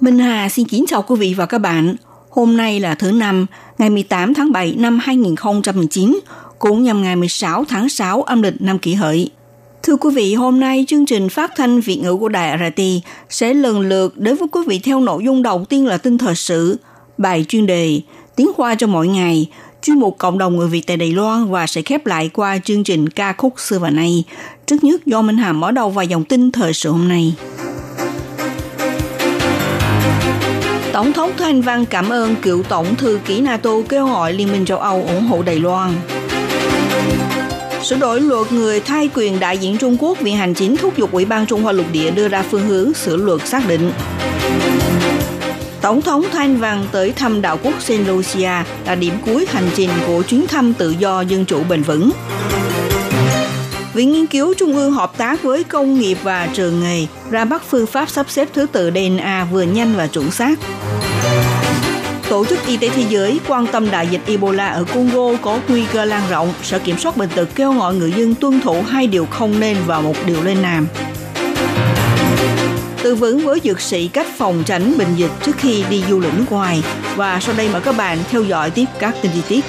Minh Hà xin kính chào quý vị và các bạn. Hôm nay là thứ năm, ngày 18 tháng 7 năm 2019, cũng nhằm ngày 16 tháng 6 âm lịch năm kỷ hợi. Thưa quý vị, hôm nay chương trình phát thanh Việt ngữ của Đài RT sẽ lần lượt đến với quý vị theo nội dung đầu tiên là tin thời sự, bài chuyên đề, tiếng hoa cho mỗi ngày, chuyên mục cộng đồng người Việt tại Đài Loan và sẽ khép lại qua chương trình ca khúc xưa và nay. Trước nhất do Minh Hà mở đầu vài dòng tin thời sự hôm nay. Tổng thống Thanh Văn cảm ơn cựu Tổng thư ký NATO kêu gọi Liên minh châu Âu ủng hộ Đài Loan. Sửa đổi luật người thay quyền đại diện Trung Quốc Viện Hành chính thúc giục Ủy ban Trung Hoa lục địa đưa ra phương hướng sửa luật xác định. Tổng thống Thanh Văn tới thăm đảo quốc Saint Lucia là điểm cuối hành trình của chuyến thăm tự do dân chủ bền vững. Viện Nghiên cứu Trung ương hợp tác với công nghiệp và trường nghề ra bắt phương pháp sắp xếp thứ tự DNA vừa nhanh và chuẩn xác. Tổ chức Y tế Thế giới quan tâm đại dịch Ebola ở Congo có nguy cơ lan rộng. Sở Kiểm soát Bệnh tật kêu gọi người dân tuân thủ hai điều không nên và một điều nên làm. Tư vấn với dược sĩ cách phòng tránh bệnh dịch trước khi đi du lịch nước ngoài. Và sau đây mời các bạn theo dõi tiếp các tin chi tiết.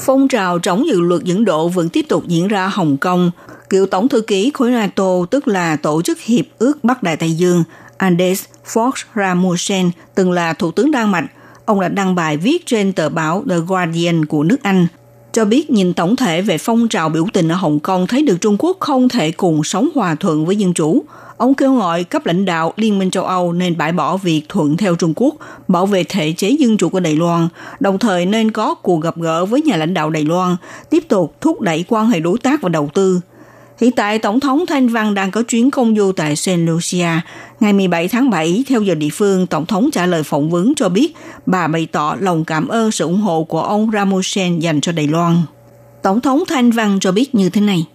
Phong trào chống dự luật dẫn độ vẫn tiếp tục diễn ra Hồng Kông. Cựu Tổng thư ký khối NATO, tức là Tổ chức Hiệp ước Bắc Đại Tây Dương, Anders Fox Rasmussen, từng là Thủ tướng Đan Mạch. Ông đã đăng bài viết trên tờ báo The Guardian của nước Anh, cho biết nhìn tổng thể về phong trào biểu tình ở Hồng Kông thấy được Trung Quốc không thể cùng sống hòa thuận với dân chủ. Ông kêu gọi cấp lãnh đạo Liên minh châu Âu nên bãi bỏ việc thuận theo Trung Quốc, bảo vệ thể chế dân chủ của Đài Loan, đồng thời nên có cuộc gặp gỡ với nhà lãnh đạo Đài Loan, tiếp tục thúc đẩy quan hệ đối tác và đầu tư. Hiện tại, Tổng thống Thanh Văn đang có chuyến công du tại Saint Lucia. Ngày 17 tháng 7, theo giờ địa phương, Tổng thống trả lời phỏng vấn cho biết bà bày tỏ lòng cảm ơn sự ủng hộ của ông Rasmussen dành cho Đài Loan. Tổng thống Thanh Văn cho biết như thế này.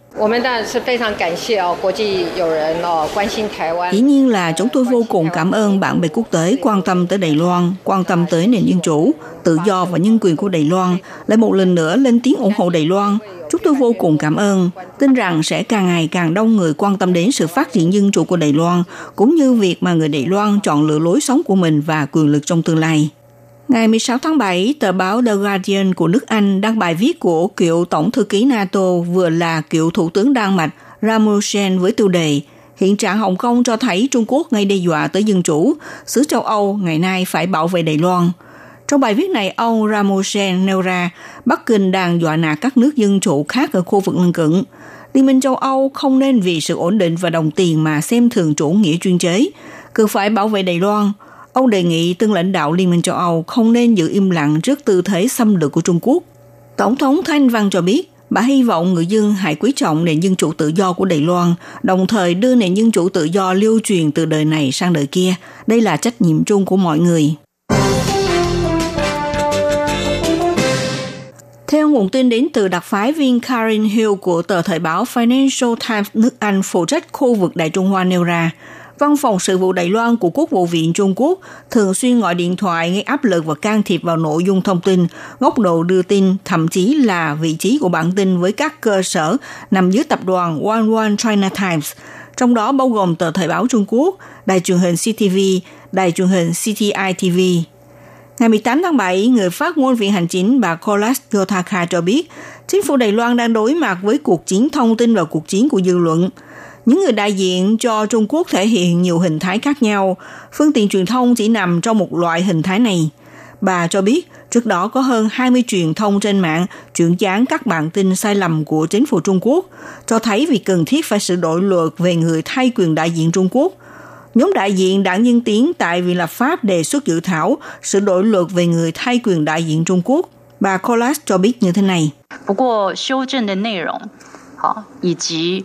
Dĩ nhiên là chúng tôi vô cùng cảm ơn bạn bè quốc tế quan tâm tới Đài Loan, quan tâm tới nền dân chủ, tự do và nhân quyền của Đài Loan, lại một lần nữa lên tiếng ủng hộ Đài Loan. Chúng tôi vô cùng cảm ơn, tin rằng sẽ càng ngày càng đông người quan tâm đến sự phát triển dân chủ của Đài Loan, cũng như việc mà người Đài Loan chọn lựa lối sống của mình và quyền lực trong tương lai. Ngày 16 tháng 7, tờ báo The Guardian của nước Anh đăng bài viết của cựu Tổng thư ký NATO vừa là cựu Thủ tướng Đan Mạch Rasmussen với tiêu đề Hiện trạng Hồng Kông cho thấy Trung Quốc ngay đe dọa tới dân chủ, xứ châu Âu ngày nay phải bảo vệ Đài Loan. Trong bài viết này, ông Rasmussen nêu ra Bắc Kinh đang dọa nạt các nước dân chủ khác ở khu vực lân cận. Liên minh châu Âu không nên vì sự ổn định và đồng tiền mà xem thường chủ nghĩa chuyên chế, cần phải bảo vệ Đài Loan – Ông đề nghị tân lãnh đạo Liên minh châu Âu không nên giữ im lặng trước tư thế xâm lược của Trung Quốc. Tổng thống Thanh Văn cho biết, bà hy vọng người dân hãy quý trọng nền dân chủ tự do của Đài Loan, đồng thời đưa nền dân chủ tự do lưu truyền từ đời này sang đời kia. Đây là trách nhiệm chung của mọi người. Theo nguồn tin đến từ đặc phái viên Karen Hill của tờ thời báo Financial Times nước Anh phụ trách khu vực Đại Trung Hoa nêu ra, Văn phòng sự vụ Đài Loan của Quốc vụ viện Trung Quốc thường xuyên gọi điện thoại gây áp lực và can thiệp vào nội dung thông tin, góc độ đưa tin, thậm chí là vị trí của bản tin với các cơ sở nằm dưới tập đoàn One One China Times, trong đó bao gồm tờ Thời báo Trung Quốc, đài truyền hình CTV, đài truyền hình CTI TV. Ngày 18 tháng 7, người phát ngôn viện hành chính bà Kolas Yotaka cho biết, chính phủ Đài Loan đang đối mặt với cuộc chiến thông tin và cuộc chiến của dư luận – những người đại diện cho Trung Quốc thể hiện nhiều hình thái khác nhau. Phương tiện truyền thông chỉ nằm trong một loại hình thái này. Bà cho biết trước đó có hơn 20 truyền thông trên mạng chuyển dán các bản tin sai lầm của chính phủ Trung Quốc, cho thấy việc cần thiết phải sửa đổi luật về người thay quyền đại diện Trung Quốc. Nhóm đại diện đảng Nhân Tiến tại Viện lập pháp đề xuất dự thảo sửa đổi luật về người thay quyền đại diện Trung Quốc. Bà Colas cho biết như thế này. 不过修正的内容，好以及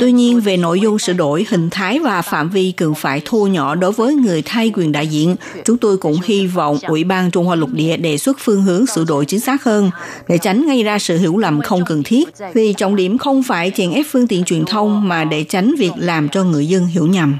Tuy nhiên, về nội dung sửa đổi, hình thái và phạm vi cần phải thu nhỏ đối với người thay quyền đại diện, chúng tôi cũng hy vọng Ủy ban Trung Hoa lục địa đề xuất phương hướng sửa đổi chính xác hơn để tránh gây ra sự hiểu lầm không cần thiết. Vì trọng điểm không phải chèn ép phương tiện truyền thông mà để tránh việc làm cho người dân hiểu nhầm.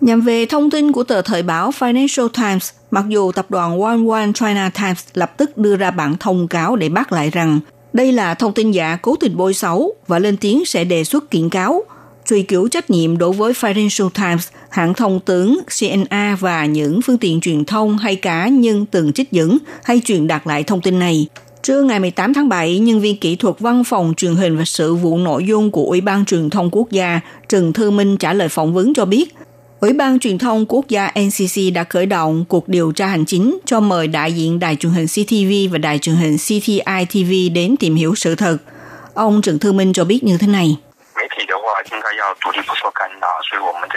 Nhằm về thông tin của tờ thời báo Financial Times, mặc dù tập đoàn One One China Times lập tức đưa ra bản thông cáo để bác lại rằng đây là thông tin giả cố tình bôi xấu và lên tiếng sẽ đề xuất kiện cáo, truy cứu trách nhiệm đối với Financial Times, hãng thông tấn CNA và những phương tiện truyền thông hay cá nhân từng trích dẫn hay truyền đạt lại thông tin này. Trưa ngày 18 tháng 7, nhân viên kỹ thuật văn phòng truyền hình và sự vụ nội dung của Ủy ban Truyền thông Quốc gia Trần Thư Minh trả lời phỏng vấn cho biết, Ủy ban Truyền thông Quốc gia NCC đã khởi động cuộc điều tra hành chính cho mời đại diện đài truyền hình CTV và đài truyền hình CTI TV đến tìm hiểu sự thật. Ông Trần Thư Minh cho biết như thế này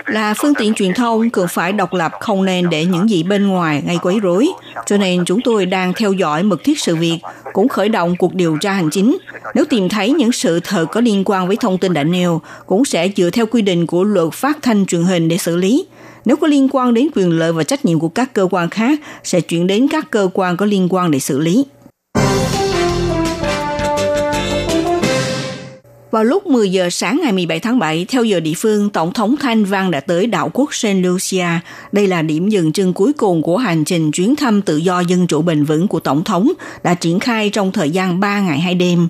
là phương tiện truyền thông cần phải độc lập không nên để những gì bên ngoài gây quấy rối. Cho nên chúng tôi đang theo dõi mật thiết sự việc, cũng khởi động cuộc điều tra hành chính. Nếu tìm thấy những sự thật có liên quan với thông tin đã nêu, cũng sẽ dựa theo quy định của luật phát thanh truyền hình để xử lý. Nếu có liên quan đến quyền lợi và trách nhiệm của các cơ quan khác, sẽ chuyển đến các cơ quan có liên quan để xử lý. Vào lúc 10 giờ sáng ngày 17 tháng 7, theo giờ địa phương, Tổng thống Thanh Văn đã tới đảo quốc Saint Lucia. Đây là điểm dừng chân cuối cùng của hành trình chuyến thăm tự do dân chủ bền vững của Tổng thống đã triển khai trong thời gian 3 ngày 2 đêm.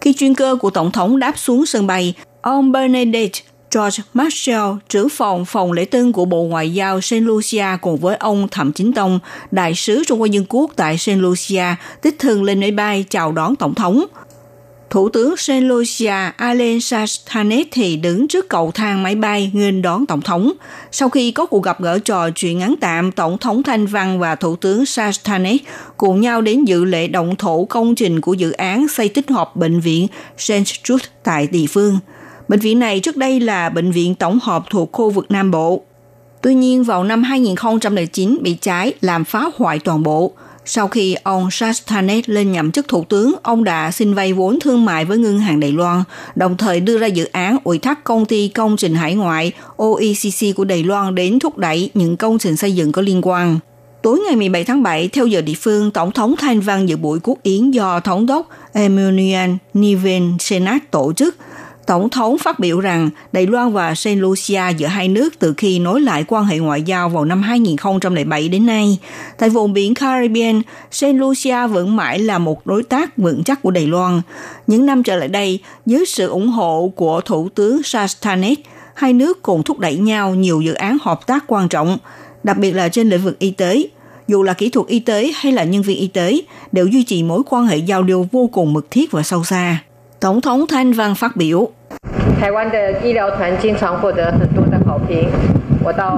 Khi chuyên cơ của Tổng thống đáp xuống sân bay, ông Bernadette George Marshall, trưởng phòng phòng lễ tân của Bộ Ngoại giao Saint Lucia cùng với ông Thẩm Chính Tông, đại sứ Trung Hoa Dân Quốc tại Saint Lucia, tích thường lên máy bay chào đón Tổng thống. Thủ tướng Saint Alen Sastanet thì đứng trước cầu thang máy bay nghênh đón Tổng thống. Sau khi có cuộc gặp gỡ trò chuyện ngắn tạm, Tổng thống Thanh Văn và Thủ tướng Sastanet cùng nhau đến dự lễ động thổ công trình của dự án xây tích hợp bệnh viện St. Jude tại địa phương. Bệnh viện này trước đây là bệnh viện tổng hợp thuộc khu vực Nam Bộ. Tuy nhiên vào năm 2009 bị cháy làm phá hoại toàn bộ – sau khi ông Sastanet lên nhậm chức thủ tướng, ông đã xin vay vốn thương mại với ngân hàng Đài Loan, đồng thời đưa ra dự án ủy thác công ty công trình hải ngoại OECC của Đài Loan đến thúc đẩy những công trình xây dựng có liên quan. Tối ngày 17 tháng 7, theo giờ địa phương, Tổng thống Thanh Văn dự buổi quốc yến do Thống đốc Emmanuel Niven Senat tổ chức – Tổng thống phát biểu rằng Đài Loan và Saint Lucia giữa hai nước từ khi nối lại quan hệ ngoại giao vào năm 2007 đến nay. Tại vùng biển Caribbean, Saint Lucia vẫn mãi là một đối tác vững chắc của Đài Loan. Những năm trở lại đây, dưới sự ủng hộ của Thủ tướng Sastanet, hai nước cùng thúc đẩy nhau nhiều dự án hợp tác quan trọng, đặc biệt là trên lĩnh vực y tế. Dù là kỹ thuật y tế hay là nhân viên y tế, đều duy trì mối quan hệ giao lưu vô cùng mật thiết và sâu xa. Tổng thống Thanh Văn phát biểu,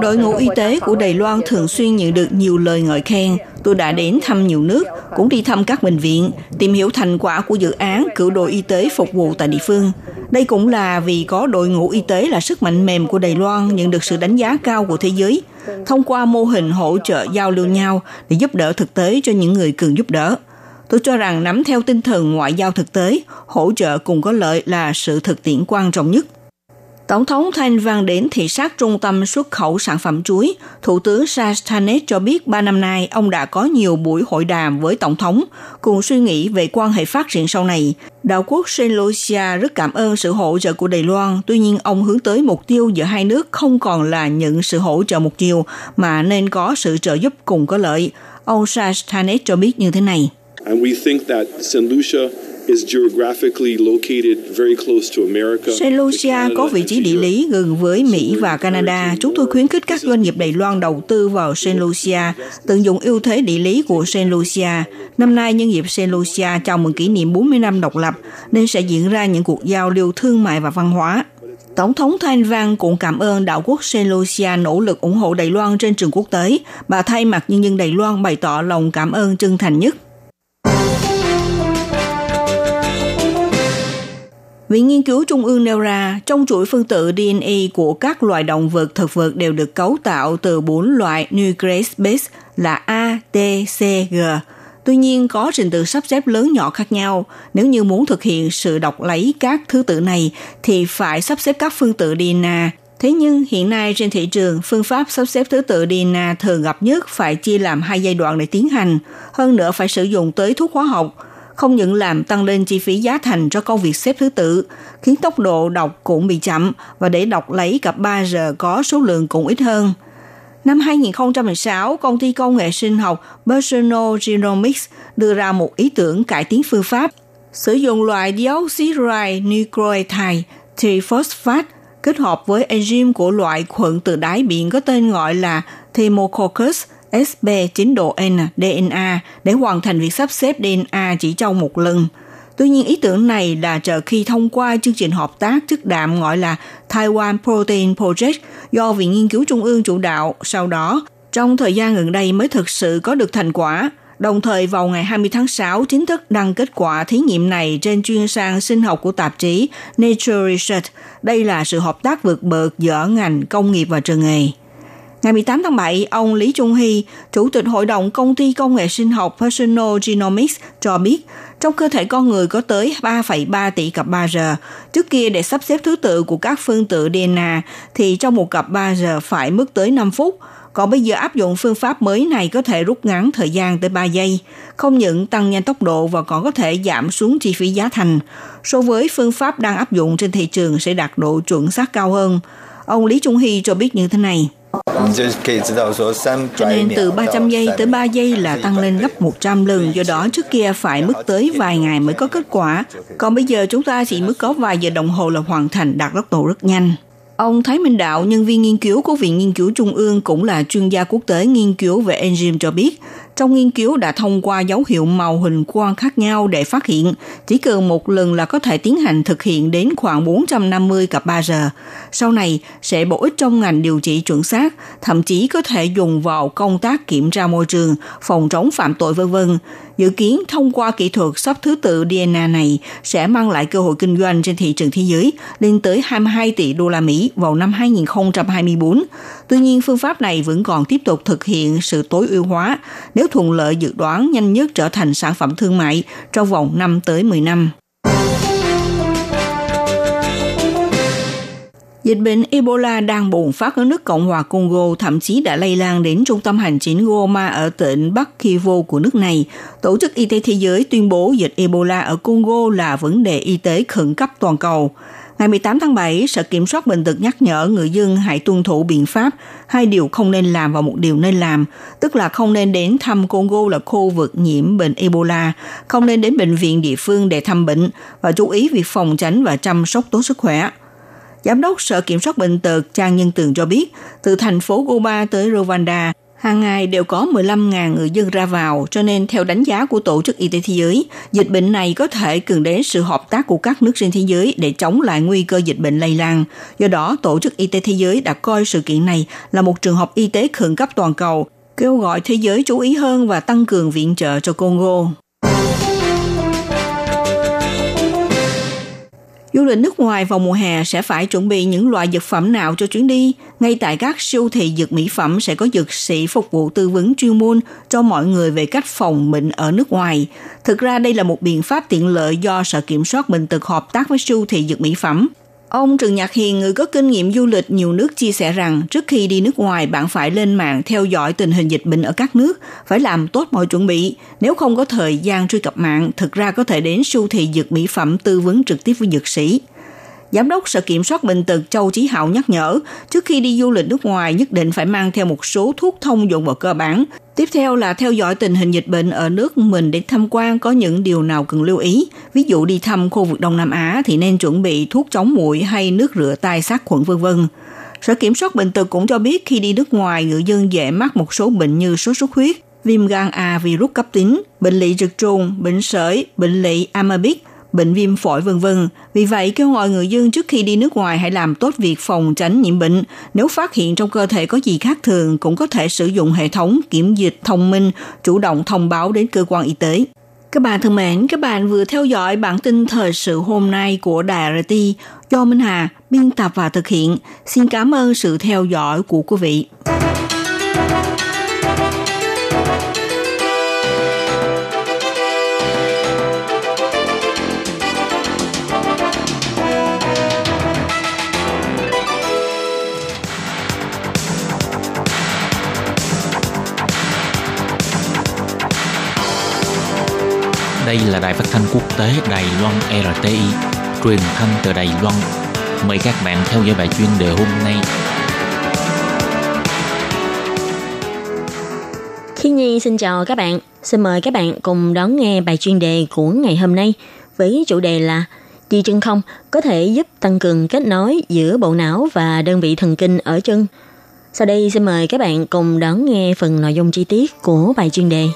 Đội ngũ y tế của Đài Loan thường xuyên nhận được nhiều lời ngợi khen. Tôi đã đến thăm nhiều nước, cũng đi thăm các bệnh viện, tìm hiểu thành quả của dự án cử đội y tế phục vụ tại địa phương. Đây cũng là vì có đội ngũ y tế là sức mạnh mềm của Đài Loan nhận được sự đánh giá cao của thế giới, thông qua mô hình hỗ trợ giao lưu nhau để giúp đỡ thực tế cho những người cần giúp đỡ. Tôi cho rằng nắm theo tinh thần ngoại giao thực tế, hỗ trợ cùng có lợi là sự thực tiễn quan trọng nhất. Tổng thống Thanh Văn đến thị sát trung tâm xuất khẩu sản phẩm chuối. Thủ tướng Sastanet cho biết ba năm nay ông đã có nhiều buổi hội đàm với Tổng thống, cùng suy nghĩ về quan hệ phát triển sau này. Đạo quốc Saint Lucia rất cảm ơn sự hỗ trợ của Đài Loan, tuy nhiên ông hướng tới mục tiêu giữa hai nước không còn là nhận sự hỗ trợ một chiều, mà nên có sự trợ giúp cùng có lợi. Ông Sastanet cho biết như thế này. And we think that St. Lucia is geographically located very close to America. Saint Lucia có vị trí địa lý gần với Mỹ và Canada. Chúng tôi khuyến khích các doanh nghiệp Đài Loan đầu tư vào Saint Lucia, tận dụng ưu thế địa lý của Saint Lucia. Năm nay, nhân dịp Saint Lucia chào mừng kỷ niệm 40 năm độc lập, nên sẽ diễn ra những cuộc giao lưu thương mại và văn hóa. Tổng thống Thanh Văn cũng cảm ơn đạo quốc Saint Lucia nỗ lực ủng hộ Đài Loan trên trường quốc tế. Bà thay mặt nhân dân Đài Loan bày tỏ lòng cảm ơn chân thành nhất. Viện Nghiên cứu Trung ương nêu ra, trong chuỗi phân tử DNA của các loài động vật thực vật đều được cấu tạo từ bốn loại nucleic base là A, T, C, G. Tuy nhiên có trình tự sắp xếp lớn nhỏ khác nhau. Nếu như muốn thực hiện sự đọc lấy các thứ tự này thì phải sắp xếp các phương tự DNA. Thế nhưng hiện nay trên thị trường, phương pháp sắp xếp thứ tự DNA thường gặp nhất phải chia làm hai giai đoạn để tiến hành. Hơn nữa phải sử dụng tới thuốc hóa học – không những làm tăng lên chi phí giá thành cho công việc xếp thứ tự, khiến tốc độ đọc cũng bị chậm và để đọc lấy cặp 3 giờ có số lượng cũng ít hơn. Năm 2016, công ty công nghệ sinh học Personal Genomics đưa ra một ý tưởng cải tiến phương pháp sử dụng loại dioxyride nucleotide triphosphate kết hợp với enzyme của loại khuẩn từ đáy biển có tên gọi là Thymococcus – SB9 độ N DNA để hoàn thành việc sắp xếp DNA chỉ trong một lần. Tuy nhiên ý tưởng này là chờ khi thông qua chương trình hợp tác chức đạm gọi là Taiwan Protein Project do Viện Nghiên cứu Trung ương chủ đạo, sau đó trong thời gian gần đây mới thực sự có được thành quả. Đồng thời vào ngày 20 tháng 6 chính thức đăng kết quả thí nghiệm này trên chuyên sang sinh học của tạp chí Nature Research. Đây là sự hợp tác vượt bậc giữa ngành công nghiệp và trường nghề. Ngày 18 tháng 7, ông Lý Trung Hy, Chủ tịch Hội đồng Công ty Công nghệ Sinh học Personal Genomics cho biết, trong cơ thể con người có tới 3,3 tỷ cặp 3 giờ. Trước kia để sắp xếp thứ tự của các phương tự DNA thì trong một cặp 3 giờ phải mất tới 5 phút. Còn bây giờ áp dụng phương pháp mới này có thể rút ngắn thời gian tới 3 giây, không những tăng nhanh tốc độ và còn có thể giảm xuống chi phí giá thành. So với phương pháp đang áp dụng trên thị trường sẽ đạt độ chuẩn xác cao hơn. Ông Lý Trung Hy cho biết như thế này. Cho nên từ 300 giây tới 3 giây là tăng lên gấp 100 lần, do đó trước kia phải mất tới vài ngày mới có kết quả. Còn bây giờ chúng ta chỉ mất có vài giờ đồng hồ là hoàn thành đạt tốc độ rất nhanh. Ông Thái Minh Đạo, nhân viên nghiên cứu của Viện Nghiên cứu Trung ương cũng là chuyên gia quốc tế nghiên cứu về enzyme cho biết, trong nghiên cứu đã thông qua dấu hiệu màu hình quang khác nhau để phát hiện chỉ cần một lần là có thể tiến hành thực hiện đến khoảng 450 cặp 3 giờ. Sau này sẽ bổ ích trong ngành điều trị chuẩn xác, thậm chí có thể dùng vào công tác kiểm tra môi trường, phòng chống phạm tội v.v. Dự kiến thông qua kỹ thuật sắp thứ tự DNA này sẽ mang lại cơ hội kinh doanh trên thị trường thế giới lên tới 22 tỷ đô la Mỹ vào năm 2024. Tuy nhiên, phương pháp này vẫn còn tiếp tục thực hiện sự tối ưu hóa nếu thuận lợi dự đoán nhanh nhất trở thành sản phẩm thương mại trong vòng 5 tới 10 năm. Dịch bệnh Ebola đang bùng phát ở nước Cộng hòa Congo, thậm chí đã lây lan đến trung tâm hành chính Goma ở tỉnh Bắc Kivu của nước này. Tổ chức Y tế Thế giới tuyên bố dịch Ebola ở Congo là vấn đề y tế khẩn cấp toàn cầu. Ngày 18 tháng 7, Sở Kiểm soát Bệnh tật nhắc nhở người dân hãy tuân thủ biện pháp hai điều không nên làm và một điều nên làm, tức là không nên đến thăm Congo là khu vực nhiễm bệnh Ebola, không nên đến bệnh viện địa phương để thăm bệnh và chú ý việc phòng tránh và chăm sóc tốt sức khỏe. Giám đốc Sở Kiểm soát Bệnh tật Trang Nhân Tường cho biết, từ thành phố Goma tới Rwanda, hàng ngày đều có 15.000 người dân ra vào, cho nên theo đánh giá của Tổ chức Y tế Thế giới, dịch bệnh này có thể cần đến sự hợp tác của các nước trên thế giới để chống lại nguy cơ dịch bệnh lây lan. Do đó, Tổ chức Y tế Thế giới đã coi sự kiện này là một trường hợp y tế khẩn cấp toàn cầu, kêu gọi thế giới chú ý hơn và tăng cường viện trợ cho Congo. Du lịch nước ngoài vào mùa hè sẽ phải chuẩn bị những loại dược phẩm nào cho chuyến đi. Ngay tại các siêu thị dược mỹ phẩm sẽ có dược sĩ phục vụ tư vấn chuyên môn cho mọi người về cách phòng bệnh ở nước ngoài. Thực ra đây là một biện pháp tiện lợi do Sở Kiểm soát Bệnh tật hợp tác với siêu thị dược mỹ phẩm. Ông Trần Nhạc Hiền, người có kinh nghiệm du lịch nhiều nước chia sẻ rằng trước khi đi nước ngoài bạn phải lên mạng theo dõi tình hình dịch bệnh ở các nước, phải làm tốt mọi chuẩn bị. Nếu không có thời gian truy cập mạng, thực ra có thể đến siêu thị dược mỹ phẩm tư vấn trực tiếp với dược sĩ. Giám đốc Sở Kiểm soát Bệnh tật Châu Chí Hạo nhắc nhở, trước khi đi du lịch nước ngoài nhất định phải mang theo một số thuốc thông dụng và cơ bản. Tiếp theo là theo dõi tình hình dịch bệnh ở nước mình để tham quan có những điều nào cần lưu ý. Ví dụ đi thăm khu vực Đông Nam Á thì nên chuẩn bị thuốc chống muỗi hay nước rửa tay sát khuẩn vân vân. Sở Kiểm soát Bệnh tật cũng cho biết khi đi nước ngoài, người dân dễ mắc một số bệnh như sốt xuất huyết, viêm gan A virus cấp tính, bệnh lị trực trùng, bệnh sởi, bệnh lị amabic, bệnh viêm phổi vân vân. Vì vậy, kêu gọi người dân trước khi đi nước ngoài hãy làm tốt việc phòng tránh nhiễm bệnh. Nếu phát hiện trong cơ thể có gì khác thường, cũng có thể sử dụng hệ thống kiểm dịch thông minh, chủ động thông báo đến cơ quan y tế. Các bạn thân mến, các bạn vừa theo dõi bản tin thời sự hôm nay của Đài RT do Minh Hà biên tập và thực hiện. Xin cảm ơn sự theo dõi của quý vị. Đây là đài phát thanh quốc tế Đài Loan RTI, truyền thanh từ Đài Loan. Mời các bạn theo dõi bài chuyên đề hôm nay. Khi Nhi xin chào các bạn. Xin mời các bạn cùng đón nghe bài chuyên đề của ngày hôm nay với chủ đề là Đi chân không có thể giúp tăng cường kết nối giữa bộ não và đơn vị thần kinh ở chân. Sau đây xin mời các bạn cùng đón nghe phần nội dung chi tiết của bài chuyên đề.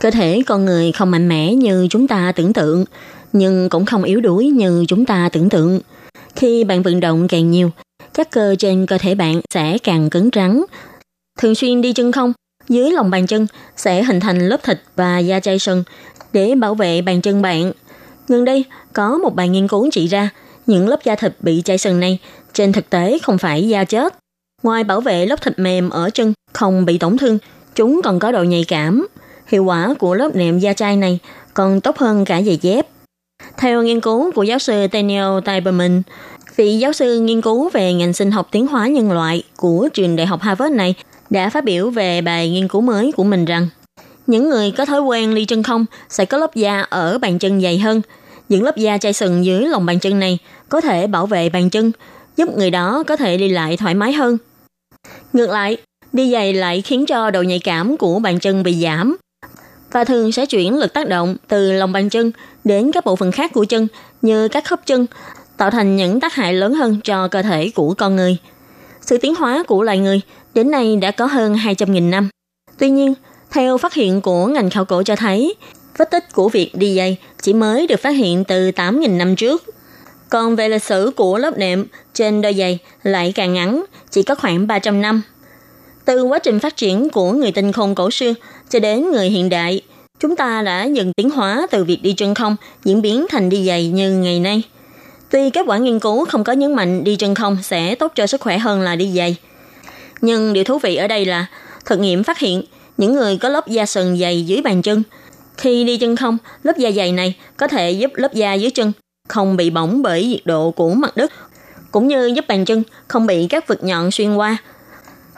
Cơ thể con người không mạnh mẽ như chúng ta tưởng tượng, nhưng cũng không yếu đuối như chúng ta tưởng tượng. Khi bạn vận động càng nhiều, các cơ trên cơ thể bạn sẽ càng cứng rắn. Thường xuyên đi chân không, dưới lòng bàn chân sẽ hình thành lớp thịt và da chai sừng để bảo vệ bàn chân bạn. Gần đây, có một bài nghiên cứu chỉ ra những lớp da thịt bị chai sừng này trên thực tế không phải da chết. Ngoài bảo vệ lớp thịt mềm ở chân không bị tổn thương, chúng còn có độ nhạy cảm. Hiệu quả của lớp nệm da chai này còn tốt hơn cả giày dép. Theo nghiên cứu của giáo sư Daniel Teiberman, vị giáo sư nghiên cứu về ngành sinh học tiến hóa nhân loại của trường đại học Harvard này đã phát biểu về bài nghiên cứu mới của mình rằng những người có thói quen ly chân không sẽ có lớp da ở bàn chân dày hơn. Những lớp da chai sừng dưới lòng bàn chân này có thể bảo vệ bàn chân, giúp người đó có thể đi lại thoải mái hơn. Ngược lại, đi giày lại khiến cho độ nhạy cảm của bàn chân bị giảm và thường sẽ chuyển lực tác động từ lòng bàn chân đến các bộ phận khác của chân như các khớp chân, tạo thành những tác hại lớn hơn cho cơ thể của con người. Sự tiến hóa của loài người đến nay đã có hơn 200.000 năm. Tuy nhiên, theo phát hiện của ngành khảo cổ cho thấy, vết tích của việc đi giày chỉ mới được phát hiện từ 8.000 năm trước. Còn về lịch sử của lớp nệm trên đôi giày lại càng ngắn, chỉ có khoảng 300 năm. Từ quá trình phát triển của người tinh không cổ xưa cho đến người hiện đại, chúng ta đã dần tiến hóa từ việc đi chân không diễn biến thành đi giày như ngày nay. Tuy kết quả nghiên cứu không có nhấn mạnh đi chân không sẽ tốt cho sức khỏe hơn là đi giày, nhưng điều thú vị ở đây là thực nghiệm phát hiện những người có lớp da sần dày dưới bàn chân khi đi chân không, lớp da dày này có thể giúp lớp da dưới chân không bị bỏng bởi nhiệt độ của mặt đất, cũng như giúp bàn chân không bị các vật nhọn xuyên qua.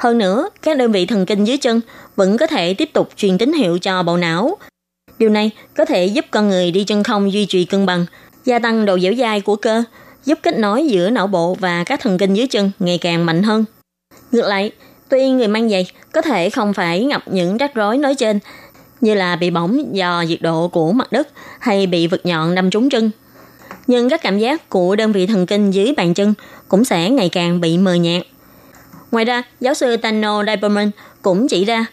Hơn nữa, các đơn vị thần kinh dưới chân vẫn có thể tiếp tục truyền tín hiệu cho bộ não. Điều này có thể giúp con người đi chân không duy trì cân bằng, gia tăng độ dẻo dai của cơ, giúp kết nối giữa não bộ và các thần kinh dưới chân ngày càng mạnh hơn. Ngược lại, tuy người mang giày có thể không phải gặp những rắc rối nói trên, như là bị bỏng do nhiệt độ của mặt đất hay bị vật nhọn đâm trúng chân. Nhưng các cảm giác của đơn vị thần kinh dưới bàn chân cũng sẽ ngày càng bị mờ nhạt. Ngoài ra, giáo sư Tano Diperman cũng chỉ ra,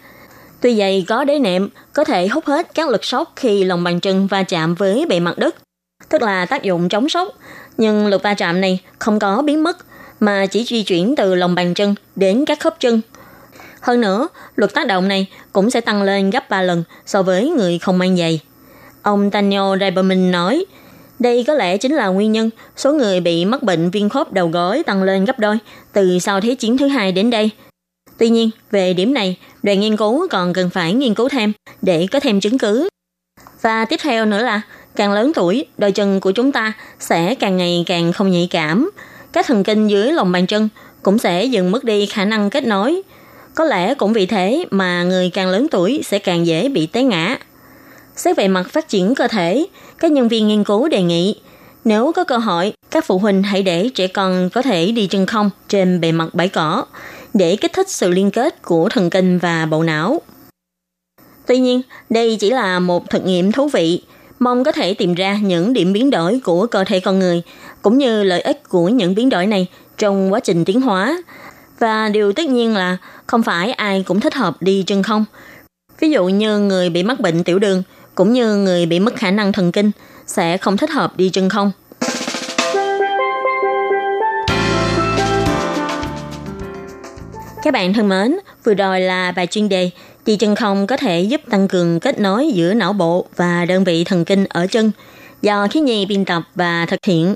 tuy giày có đế nệm có thể hút hết các lực sốc khi lòng bàn chân va chạm với bề mặt đất, tức là tác dụng chống sốc, nhưng lực va chạm này không có biến mất mà chỉ di chuyển từ lòng bàn chân đến các khớp chân. Hơn nữa, luật tác động này cũng sẽ tăng lên gấp 3 lần so với người không mang giày. Ông Daniel Reiberman nói, đây có lẽ chính là nguyên nhân số người bị mắc bệnh viêm khớp đầu gối tăng lên gấp đôi từ sau Thế chiến thứ hai đến đây. Tuy nhiên, về điểm này, đoàn nghiên cứu còn cần phải nghiên cứu thêm để có thêm chứng cứ. Và tiếp theo nữa là, càng lớn tuổi, đôi chân của chúng ta sẽ càng ngày càng không nhạy cảm, các thần kinh dưới lòng bàn chân cũng sẽ dần mất đi khả năng kết nối. Có lẽ cũng vì thế mà người càng lớn tuổi sẽ càng dễ bị té ngã. Xét về mặt phát triển cơ thể, các nhân viên nghiên cứu đề nghị nếu có cơ hội, các phụ huynh hãy để trẻ con có thể đi chân không trên bề mặt bãi cỏ để kích thích sự liên kết của thần kinh và bộ não. Tuy nhiên, đây chỉ là một thực nghiệm thú vị, mong có thể tìm ra những điểm biến đổi của cơ thể con người cũng như lợi ích của những biến đổi này trong quá trình tiến hóa. Và điều tất nhiên là không phải ai cũng thích hợp đi chân không. Ví dụ như người bị mắc bệnh tiểu đường cũng như người bị mất khả năng thần kinh sẽ không thích hợp đi chân không. Các bạn thân mến, vừa rồi là bài chuyên đề Đi chân không có thể giúp tăng cường kết nối giữa não bộ và đơn vị thần kinh ở chân do khí nhi biên tập và thực hiện.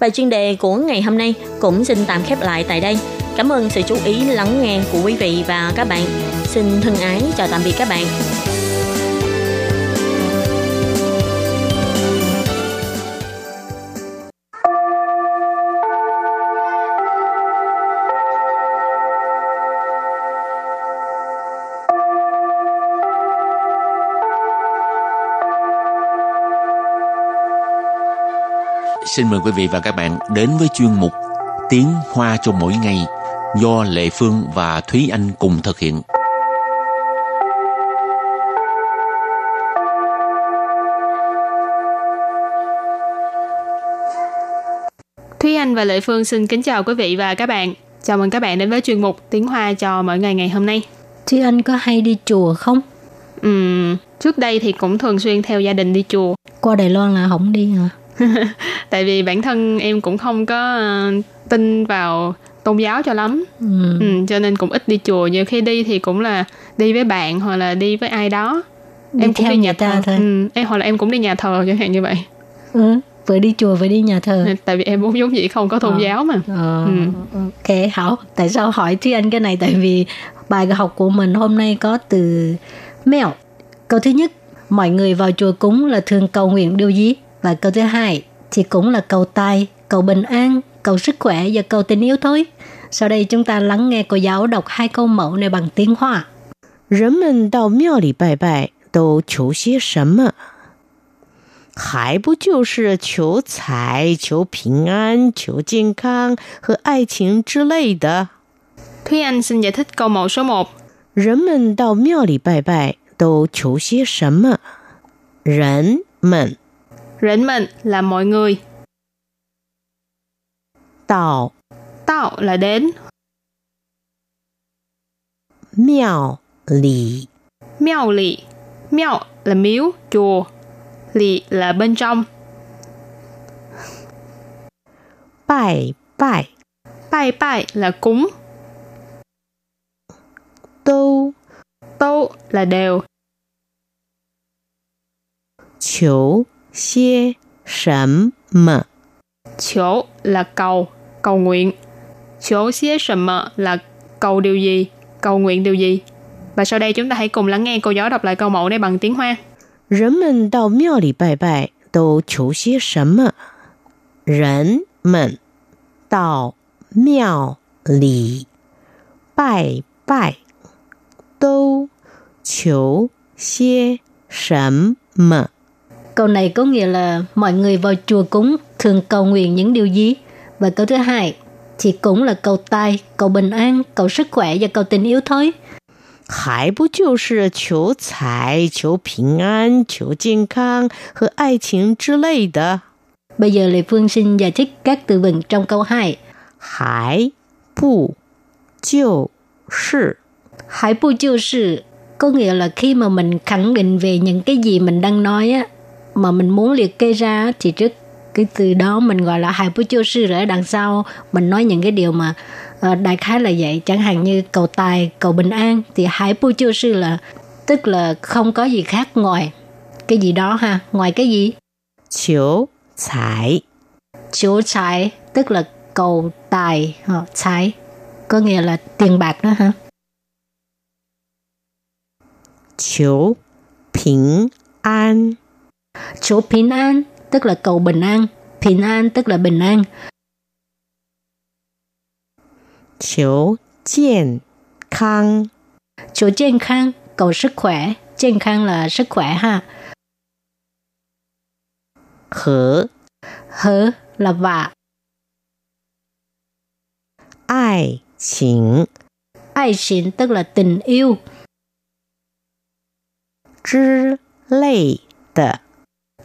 Bài chuyên đề của ngày hôm nay cũng xin tạm khép lại tại đây. Cảm ơn sự chú ý lắng nghe của quý vị và các bạn. Xin thân ái chào tạm biệt các bạn. Xin mời quý vị và các bạn đến với chuyên mục Tiếng Hoa cho mỗi ngày do Lệ Phương và Thúy Anh cùng thực hiện. Thúy Anh và Lệ Phương xin kính chào quý vị và các bạn. Chào mừng các bạn đến với chuyên mục Tiếng Hoa cho mỗi ngày ngày hôm nay. Thúy Anh có hay đi chùa không? Ừ, trước đây thì cũng thường xuyên theo gia đình đi chùa. Qua Đài Loan là không đi hả? Tại vì bản thân em cũng không có uh, tin vào tôn giáo cho lắm. Ừ. Ừ, cho nên cũng ít đi chùa. Nhiều khi đi thì cũng là đi với bạn hoặc là đi với ai đó. Đi em cũng đi nhà thờ. Thôi. Ừ, em hoặc là em cũng đi nhà thờ chẳng hạn như vậy. Ừ vừa đi chùa vừa đi nhà thờ tại vì em muốn giống vậy không có tôn ờ. giáo mà ờ. ừ. ok hảo tại sao hỏi Thúy Anh cái này tại vì bài học của mình hôm nay có từ mèo câu thứ nhất mọi người vào chùa cúng là thường cầu nguyện điều gì và câu thứ hai thì cũng là cầu tài cầu bình an cầu sức khỏe và cầu tình yêu thôi sau đây chúng ta lắng nghe cô giáo đọc hai câu mẫu này bằng tiếng Hoa 人们到庙里拜拜都求些什么？还不就是求财、求平安、求健康和爱情之类的。Thúy Anh xin giải thích câu mẫu số 1. 人们到庙里拜拜都求些什么？人们， Rỉnh mình là mọi người. Tạo Tạo là đến. Miao lì Miao lì Miao là miếu, chùa. Lì là bên trong. Bài bài Bài bài là cúng. Tô Tô là đều. Chiếu xie sầm mờ Chiếu là cầu, cầu nguyện. Chiếu xie sầm mờ là cầu điều gì, cầu nguyện điều gì. Và sau đây chúng ta hãy cùng lắng nghe cô giáo đọc lại câu mẫu này bằng tiếng Hoa. 人们到庙里拜拜都求些什么？人们到庙里拜拜都求些什么 ？Câu này có nghĩa là mọi người vào chùa cúng thường cầu nguyện những điều gì? Và câu thứ hai thì cũng là cầu tài, cầu bình an, cầu sức khỏe và cầu tình yêu thôi. 还不就是求财、求平安、求健康和爱情之类的。Bây giờ Lê Phương xin giải thích các từ vựng trong câu 2. 还不就是还不就是 có nghĩa là khi mà mình khẳng định về những cái gì mình đang nói á mà mình muốn liệt kê ra thì trước cái từ đó mình gọi là hai bút chiêu sư rồi đằng sau mình nói những cái điều mà uh, đại khái là vậy. Chẳng hạn như cầu tài cầu bình an thì hai bút chiêu sư là tức là không có gì khác ngoài cái gì đó ha. Ngoài cái gì? Chiếu tài chiếu tài tức là cầu tài hoặc tài có nghĩa là tiền bạc đó ha. Chiếu bình an chiếu bình an tức là cầu bình an, bình an tức là bình an. Chiếu 健康 Chiếu 健康 cầu sức khỏe, 健康 là sức khỏe ha. Hở Hở là và. Ai 情 Ai 情 tức là tình yêu. 之类的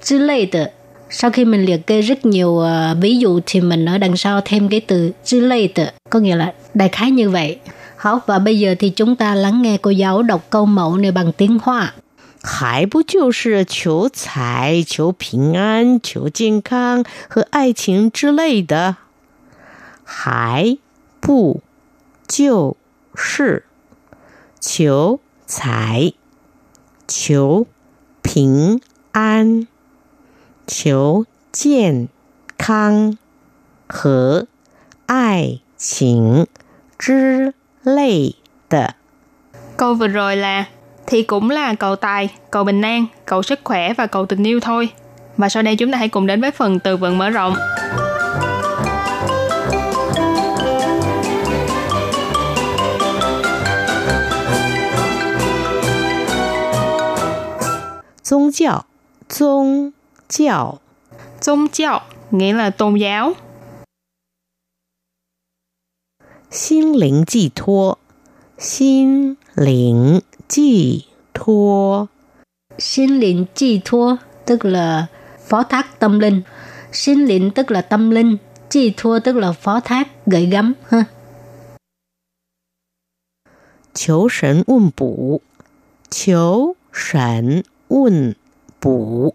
之类的 sau khi mình liệt kê rất nhiều uh, ví dụ thì mình ở đằng sau thêm cái từ related có nghĩa là đại khái như vậy. Hảo, và bây giờ thì chúng ta lắng nghe cô giáo đọc câu mẫu này bằng tiếng Hoa. 还不就是求财、求平安、求健康和爱情之类的？还不就是求财、求平安？ 求健康和爱情之类的。Câu vừa rồi là thì cũng là cầu tài, cầu bình an, cầu sức khỏe và cầu tình yêu thôi. Và sau đây chúng ta hãy cùng đến với phần từ vựng mở rộng.宗giáo, 宗 教，宗教 nghĩa là tôn giáo. 心灵寄托，心灵寄托，心灵寄托 tức là phó thác tâm linh. Sinh linh tức là tâm linh, chi thua tức là phó thác, gửi gắm ha. 求神问卜，求神问卜，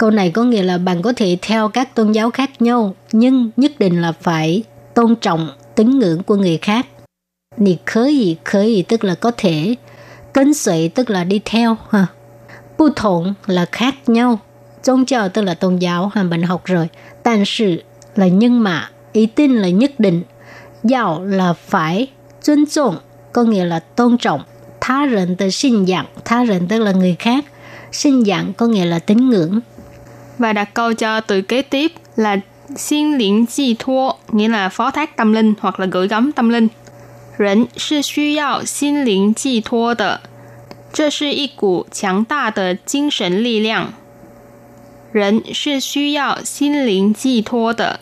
câu này có nghĩa là bạn có thể theo các tôn giáo khác nhau, nhưng nhất định là phải tôn trọng tín ngưỡng của người khác. Nì khởi khởi tức là có thể, cấn sợi tức là đi theo. ha. Bù thổn là khác nhau, tôn giáo tức là tôn giáo, ha, mình học rồi. Tàn sự là nhưng mà, ý tin là nhất định, giáo là phải, chuyên trọng có nghĩa là tôn trọng, tha rệnh từ sinh dạng, tha rệnh tức là người khác, sinh dạng có nghĩa là tín ngưỡng, Và đặt câu cho từ kế tiếp là xin linh chi thua, nghĩa là phó thác tâm linh hoặc là gửi gắm tâm linh. 人是需要心灵寄托的，这是一股强大的精神力量。人是需要心灵寄托的，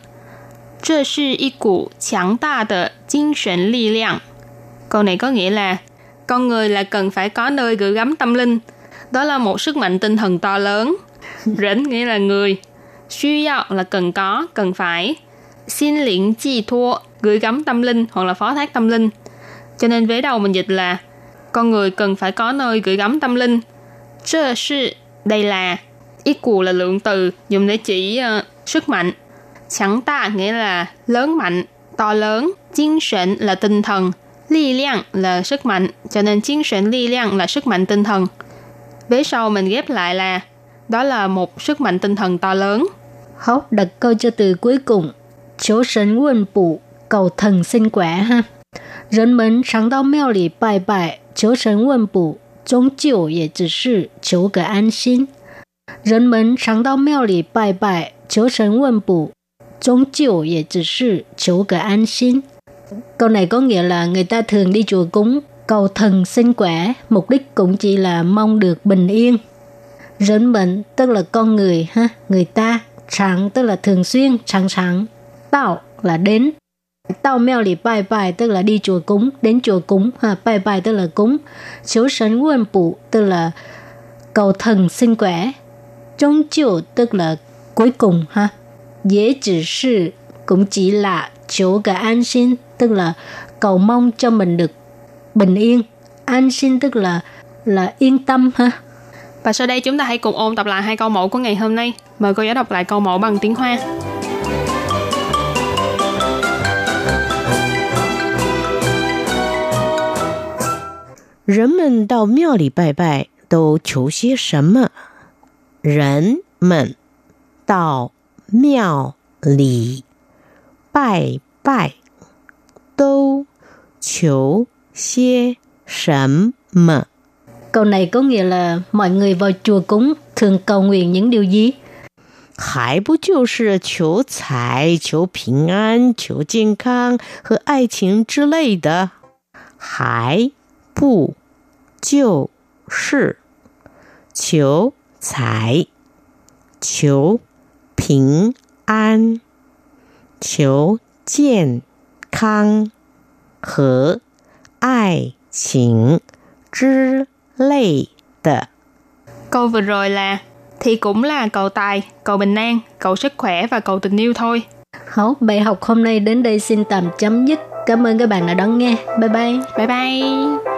这是一股强大的精神力量. Câu này có nghĩa là con người là cần phải có nơi gửi gắm tâm linh. Đó là một sức mạnh tinh thần to lớn. Rỉnh nghĩa là người. Suy yao là cần có, cần phải. Xin liễn chi thua, gửi gắm tâm linh hoặc là phó thác tâm linh. Cho nên vế đầu mình dịch là con người cần phải có nơi gửi gắm tâm linh. Chơ sư, đây là ý cù là lượng từ dùng để chỉ uh, sức mạnh. Chẳng ta nghĩa là lớn mạnh, to lớn. Chính sệnh là tinh thần. Ly liang là sức mạnh, cho nên chính sệnh ly liang là sức mạnh tinh thần. Vế sau mình ghép lại là đó là một sức mạnh tinh thần to lớn. Hảo, đặt câu cho từ cuối cùng. Chiếu sân quân bù, cầu thần sinh quả ha. 人们常到庙里拜拜，求神问卜，终究也只是求个安心。人们常到庙里拜拜，求神问卜，终究也只是求个安心。Câu này có nghĩa là người ta thường đi chùa cúng, cầu thần sinh khỏe, mục đích cũng chỉ là mong được bình yên. Rấn bệnh tức là con người, ha, người ta. chẳng tức là thường xuyên, chẳng chẳng. Tạo là đến. Tao mèo lì bài bài tức là đi chùa cúng, đến chùa cúng, ha, bài bài tức là cúng. Chiếu sấn quân bụ tức là cầu thần sinh khỏe. Trong chiều tức là cuối cùng, ha. Dễ chỉ sự cũng chỉ là chỗ cả an sinh tức là cầu mong cho mình được bình yên. An sinh tức là là yên tâm ha. Và sau đây chúng ta hãy cùng ôn tập lại hai câu mẫu của ngày hôm nay. Mời cô giáo đọc lại câu mẫu bằng tiếng Hoa. 人们到庙里拜拜都求些什么？人们到庙里拜拜都求些什么？ Câu này có nghĩa là mọi người vào chùa cúng thường cầu nguyện những điều gì? 还不就是求财、求平安、求健康和爱情之类的？还不就是求财、求平安、求健康和爱情之 类的。Câu vừa rồi là thì cũng là cầu tài, cầu bình an, cầu sức khỏe và cầu tình yêu thôi. Hảo, bài học hôm nay đến đây xin tạm chấm dứt. Cảm ơn các bạn đã đón nghe. Bye bye. Bye bye.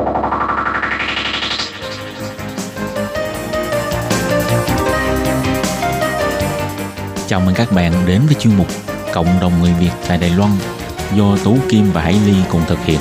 Chào mừng các bạn đến với chuyên mục Cộng đồng người Việt tại Đài Loan do Tú Kim và Hải Ly cùng thực hiện.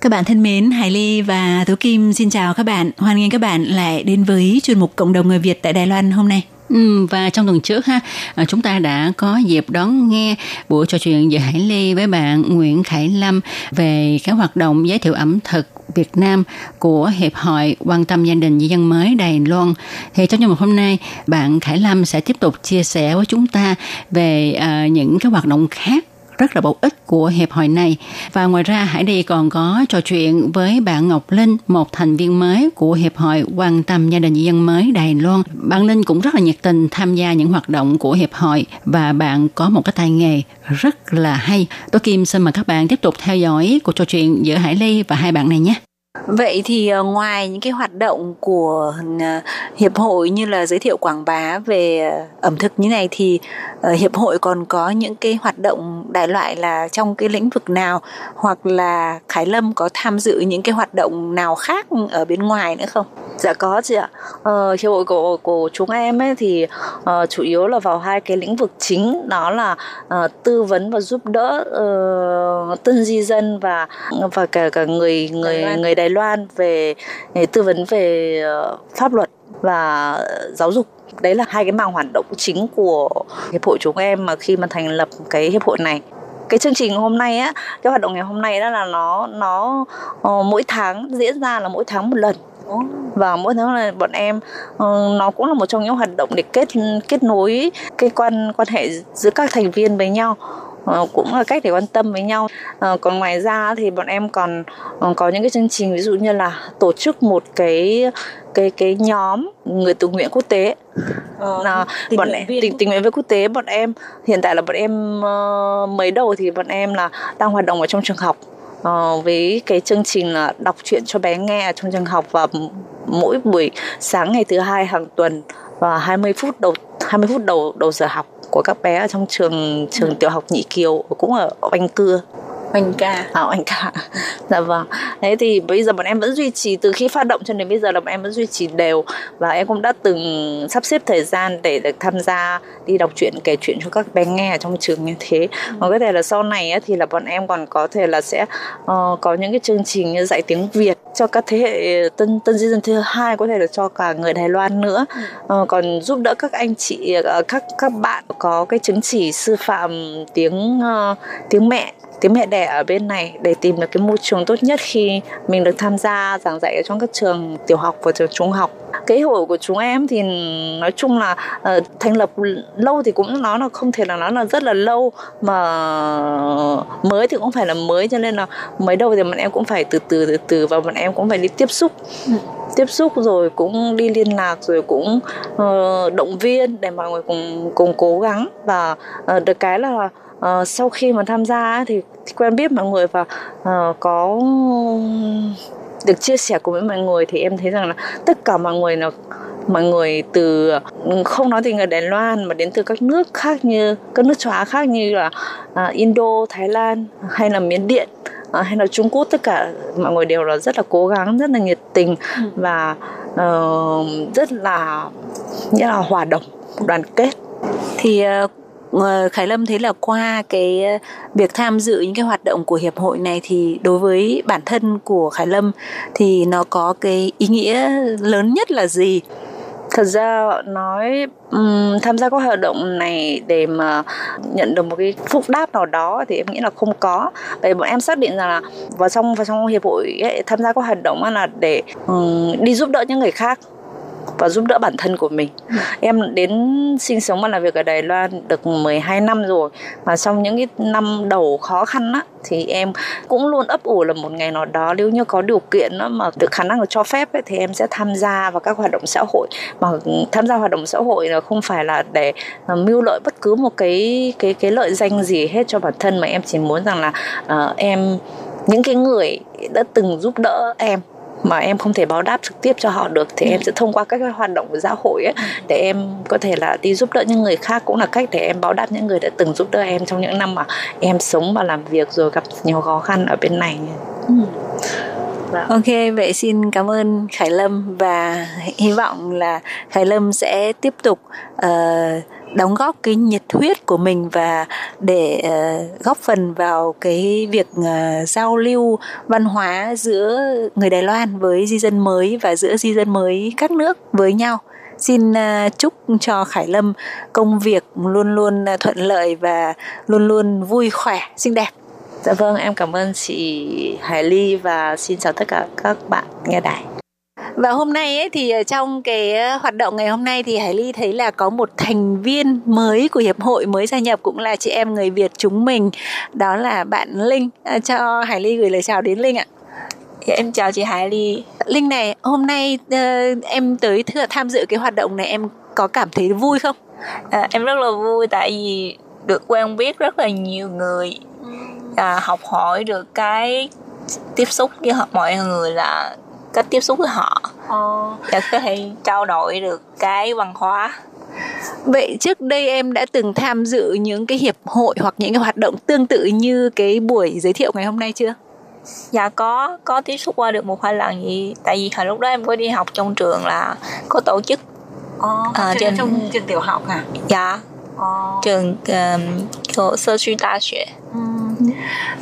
Các bạn thân mến, Hải Ly và Tú Kim xin chào các bạn. Hoan nghênh các bạn lại đến với chuyên mục Cộng đồng người Việt tại Đài Loan hôm nay. Ừ, và trong tuần trước ha à, chúng ta đã có dịp đón nghe buổi trò chuyện giữa Hải Ly với bạn Nguyễn Khải Lâm về các hoạt động giới thiệu ẩm thực Việt Nam của Hiệp hội quan tâm gia đình di dân mới Đài Loan. Thì trong chương mục hôm nay, bạn Khải Lâm sẽ tiếp tục chia sẻ với chúng ta về uh, những cái hoạt động khác rất là bổ ích của hiệp hội này. Và ngoài ra Hải Đi còn có trò chuyện với bạn Ngọc Linh, một thành viên mới của hiệp hội quan tâm gia đình dân mới Đài Loan. Bạn Linh cũng rất là nhiệt tình tham gia những hoạt động của hiệp hội và bạn có một cái tay nghề rất là hay. Tôi Kim xin mời các bạn tiếp tục theo dõi cuộc trò chuyện giữa Hải Ly và hai bạn này nhé. Vậy thì ờ, ngoài những cái hoạt động của ờ, hiệp hội như là giới thiệu quảng bá về ờ, ẩm thực như này thì hiệp hội còn có những cái hoạt động đại loại là trong cái lĩnh vực nào hoặc là Khải Lâm có tham dự những cái hoạt động nào khác ở bên ngoài nữa không? Dạ có chị ạ. Ờ, hiệp hội của của chúng em ấy thì uh, chủ yếu là vào hai cái lĩnh vực chính đó là uh, tư vấn và giúp đỡ uh, tân di dân và và cả cả người người người Đài Loan về tư vấn về uh, pháp luật và giáo dục. Đấy là hai cái mảng hoạt động chính của hiệp hội chúng em mà khi mà thành lập cái hiệp hội này. Cái chương trình hôm nay á cái hoạt động ngày hôm nay đó là nó nó uh, mỗi tháng diễn ra là mỗi tháng một lần và mỗi tháng là bọn em uh, nó cũng là một trong những hoạt động để kết kết nối cái quan quan hệ giữa các thành viên với nhau uh, cũng là cách để quan tâm với nhau. Uh, còn ngoài ra thì bọn em còn có những cái chương trình ví dụ như là tổ chức một cái cái cái nhóm người tự nguyện quốc tế. Ờ, là tình bọn em tình tình nguyện viên quốc tế bọn em hiện tại là bọn em uh, mới đầu thì bọn em là đang hoạt động ở trong trường học uh, với cái chương trình là đọc truyện cho bé nghe ở trong trường học và mỗi buổi sáng ngày thứ hai hàng tuần và 20 phút đầu 20 phút đầu đầu giờ học của các bé ở trong trường trường ừ. tiểu học Nhị Kiều cũng ở Oanh Cưa oanh ca. À oanh ca. Dạ vâng. Thế thì bây giờ bọn em vẫn duy trì từ khi phát động cho đến bây giờ là bọn em vẫn duy trì đều. Và em cũng đã từng sắp xếp thời gian để được tham gia đi đọc truyện kể chuyện cho các bé nghe ở trong trường như thế. Và có thể là sau này thì là bọn em còn có thể là sẽ uh, có những cái chương trình như dạy tiếng Việt cho các thế hệ tân tân di dân thứ hai có thể là cho cả người Đài Loan nữa. Uh, còn giúp đỡ các anh chị uh, các các bạn có cái chứng chỉ sư phạm tiếng uh, tiếng mẹ tiếng mẹ đẻ ở bên này để tìm được cái môi trường tốt nhất khi mình được tham gia giảng dạy ở trong các trường tiểu học và trường trung học. Cái hội của chúng em thì nói chung là uh, thành lập lâu thì cũng nói là không thể là nói là rất là lâu mà mới thì cũng phải là mới cho nên là mới đầu thì bọn em cũng phải từ từ từ từ và bọn em cũng phải đi tiếp xúc. Tiếp xúc rồi cũng đi liên lạc rồi cũng uh, động viên để mọi người cùng cùng cố gắng và uh, được cái là uh, sau khi mà tham gia thì, thì quen biết mọi người và uh, có được chia sẻ cùng với mọi người thì em thấy rằng là tất cả mọi người là mọi người từ không nói từ người Đài Loan mà đến từ các nước khác như các nước châu Á khác như là uh, Indo, Thái Lan hay là Miến Điện uh, hay là Trung Quốc tất cả mọi người đều là rất là cố gắng rất là nhiệt tình ừ. và uh, rất là nghĩa là hòa đồng đoàn kết thì uh, Ờ, Ờ, Khải Lâm thấy là qua cái ờ, việc tham dự những cái hoạt động của hiệp hội này thì đối với bản thân của Khải Lâm thì nó có cái ý nghĩa lớn nhất là gì? thật ra nói um, tham gia các hoạt động này để mà nhận được một cái phúc đáp nào đó thì em nghĩ là không có bởi bọn em xác định rằng là vào trong vào trong hiệp hội ấy, tham gia các hoạt động là để um, đi giúp đỡ những người khác và giúp đỡ bản thân của mình ừ. em đến sinh sống và làm việc ở Đài Loan được 12 năm rồi mà trong những cái năm đầu khó khăn á thì em cũng luôn ấp ủ là một ngày nào đó nếu như có điều kiện đó mà được khả năng được cho phép ấy, thì em sẽ tham gia vào các hoạt động xã hội mà tham gia hoạt động xã hội là không phải là để à, mưu lợi bất cứ một cái cái cái lợi danh gì hết cho bản thân mà em chỉ muốn rằng là uh, em những cái người đã từng giúp đỡ em mà em không thể báo đáp trực tiếp cho họ được thì em sẽ thông qua các hoạt động của xã hội ấy để em có thể là đi giúp đỡ những người khác cũng là cách để em báo đáp những người đã từng giúp đỡ em trong những năm mà em sống và làm việc rồi gặp nhiều khó khăn ở bên này. Ừ. Vâng. Ok, vậy xin cảm ơn Khải Lâm và hy vọng là Khải Lâm sẽ tiếp tục uh, đóng góp cái nhiệt huyết của mình và để uh, góp phần vào cái việc uh, giao lưu văn hóa giữa người Đài Loan với di dân mới và giữa di dân mới các nước với nhau. Xin uh, chúc cho Khải Lâm công việc luôn luôn thuận lợi và luôn luôn vui khỏe, xinh đẹp. Dạ vâng, em cảm ơn chị Hải Ly và xin chào tất cả các bạn nghe đài. Và hôm nay ấy, thì trong cái hoạt động ngày hôm nay thì Hải Ly thấy là có một thành viên mới của hiệp hội mới gia nhập cũng là chị em người Việt chúng mình đó là bạn Linh. À, cho Hải Ly gửi lời chào đến Linh ạ. Dạ, em chào chị Hải Ly. Linh này, hôm nay uh, em tới tham dự cái hoạt động này em có cảm thấy vui không? À, em rất là vui tại vì được quen biết rất là nhiều người à, học hỏi được cái tiếp xúc với mọi người là cách tiếp xúc với họ ờ. và có thể trao đổi được cái văn hóa Vậy trước đây em đã từng tham dự những cái hiệp hội hoặc những cái hoạt động tương tự như cái buổi giới thiệu ngày hôm nay chưa? Dạ có, có tiếp xúc qua được một hai lần gì Tại vì hồi lúc đó em có đi học trong trường là có tổ chức Ồ, à, trên trong trường tiểu học à? Dạ. Trường uh, sơ ừ.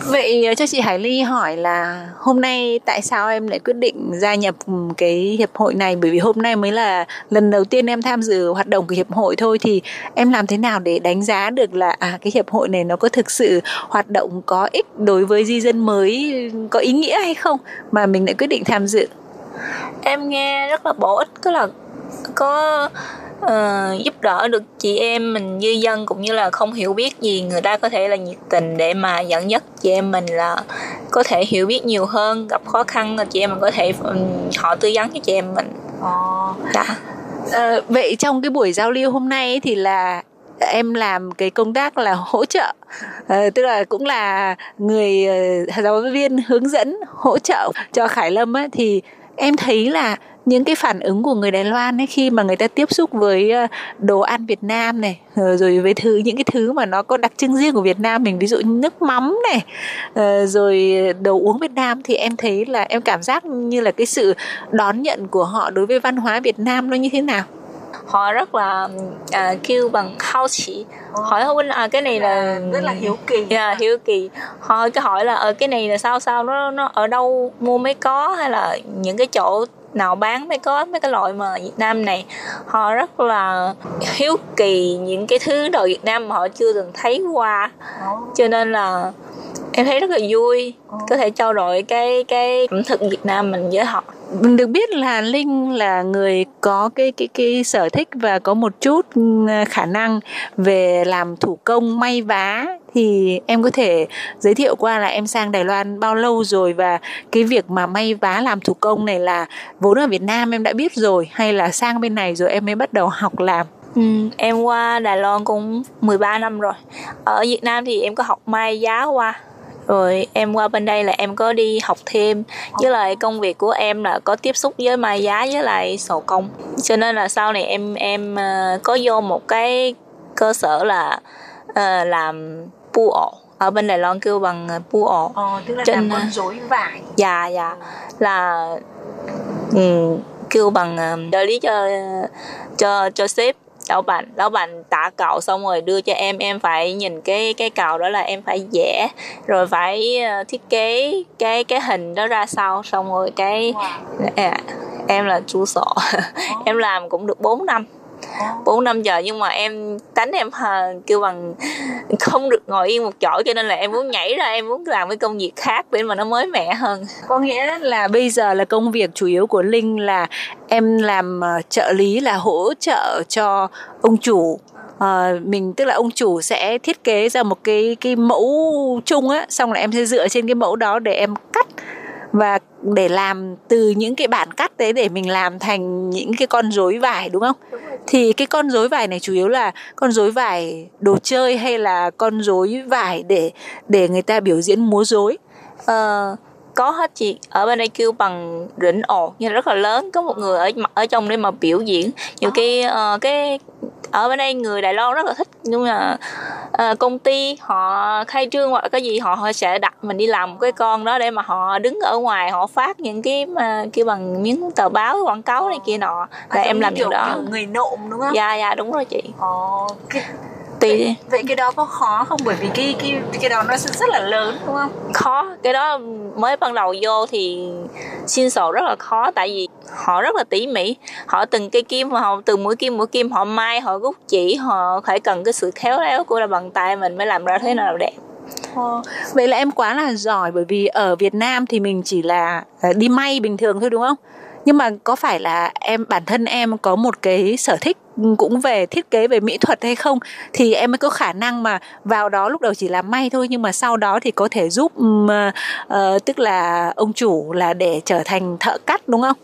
Vậy ờ, cho chị Hải Ly hỏi là hôm nay tại sao em lại quyết định gia nhập cái hiệp hội này bởi vì hôm nay mới là lần đầu tiên em tham dự hoạt động của hiệp hội thôi thì em làm thế nào để đánh giá được là à cái hiệp hội này nó có thực sự hoạt động có ích đối với di dân mới có ý nghĩa hay không mà mình lại quyết định tham dự. Em nghe rất là bổ ích có là có uh, giúp đỡ được chị em mình như dân cũng như là không hiểu biết gì người ta có thể là nhiệt tình để mà dẫn dắt chị em mình là có thể hiểu biết nhiều hơn gặp khó khăn chị em mình có thể họ tư vấn cho chị em mình oh. dạ uh, vậy trong cái buổi giao lưu hôm nay thì là em làm cái công tác là hỗ trợ tức là cũng là người uh, giáo viên hướng dẫn hỗ trợ cho Khải Lâm á, thì em thấy là những cái phản ứng của người Đài Loan ấy khi mà người ta tiếp xúc với ờ, đồ ăn Việt Nam này ờ, rồi với thứ những cái thứ mà nó có đặc trưng riêng của Việt Nam mình ví dụ như nước mắm này ờ, rồi đồ uống Việt Nam thì em thấy là em cảm giác như là cái sự đón nhận của họ đối với văn hóa Việt Nam nó như thế nào? Họ rất là à, kêu bằng hao chỉ hỏi huynh à cái này là rất là hiếu kỳ. Yeah, dạ, hiếu kỳ. Họ cái hỏi là ở cái này là sao sao nó nó ở đâu mua mới có hay là những cái chỗ nào bán mới có mấy cái loại mà Việt Nam này. Họ rất là hiếu kỳ những cái thứ đồ Việt Nam mà họ chưa từng thấy qua. Cho nên là em thấy rất là vui. Có thể trao đổi cái cái ẩm thực Việt Nam mình với họ. Mình được biết là linh là người có cái cái cái sở thích và có một chút ừ, khả năng về làm thủ công may vá. Thì em có thể giới thiệu qua là em sang Đài Loan bao lâu rồi và cái việc mà may vá làm thủ công này là vốn ở Việt Nam em đã biết rồi hay là sang bên này rồi em mới bắt đầu học làm? Ừ, em qua Đài Loan cũng 13 năm rồi. Ở Việt Nam thì em có học may giá qua rồi em qua bên đây là em có đi học thêm. Với lại công việc của em là có tiếp xúc với mai giá với lại sổ công. Cho nên là sau này em em uh, có vô một cái cơ sở là uh, làm pu ổ. Ở bên Đài Loan kêu bằng pu ổ. Ờ, tức là Trên, làm con rối vải. Dạ dạ. Là um, kêu bằng um, trợ lý cho cho cho sếp lão bạn lão bạn tả cạo xong rồi đưa cho em em phải nhìn cái cái cạo đó là em phải vẽ rồi phải uh, thiết kế cái cái hình đó ra sao xong rồi cái à, em là sổ wow. em làm cũng được 4 năm 4 5 giờ nhưng mà em tánh em hà, kêu bằng không được ngồi yên một chỗ cho nên là em muốn nhảy ra em muốn làm cái công việc khác để mà nó mới mẻ hơn. Có nghĩa là bây giờ là công việc chủ yếu của Linh là em làm ờ, trợ lý là hỗ trợ cho ông chủ à, mình tức là ông chủ sẽ thiết kế ra một cái cái mẫu chung á xong là em sẽ dựa trên cái mẫu đó để em cắt và để làm từ những cái bản cắt đấy để mình làm thành những cái con rối vải đúng không? Đúng thì cái con rối vải này chủ yếu là con rối vải đồ chơi hay là con rối vải để để người ta biểu diễn múa rối? Uh, có hết chị. Ở bên đây kêu bằng rỉnh ồ nhưng rất là lớn. Có một người ở ở trong đây mà biểu diễn. Nhiều cái uh, cái ở bên đây người Đài Loan rất là thích nhưng mà uh, công ty họ khai trương hoặc là cái gì họ họ sẽ đặt mình đi làm cái con đó để mà họ đứng ở ngoài họ phát những cái mà kêu bằng miếng tờ báo quảng cáo này kia nọ là à, em làm điều đó người nộm đúng không? Dạ dạ đúng rồi chị. Ồ, cái tùy. Vậy, vậy cái đó có khó không? Bởi vì cái cái cái đó nó rất là lớn đúng không? Khó. Cái đó mới ban đầu vô thì xin sổ rất là khó tại vì họ rất là tỉ mỉ. Họ từng cây kim họ từ mũi kim mũi kim họ mai họ rút chỉ họ phải cần cái sự khéo léo của là bằng tay mình mới làm ra thế nào đẹp. Ờ, vậy là em quá là giỏi bởi vì ở Việt Nam thì mình chỉ là ờ, đi may bình thường thôi đúng không? nhưng mà có phải là em bản thân em có một cái sở thích cũng về thiết kế về mỹ thuật hay không thì em mới có khả năng mà vào đó lúc đầu chỉ làm may thôi nhưng mà sau đó thì có thể giúp uh, uh, tức là ông chủ là để trở thành thợ cắt đúng không?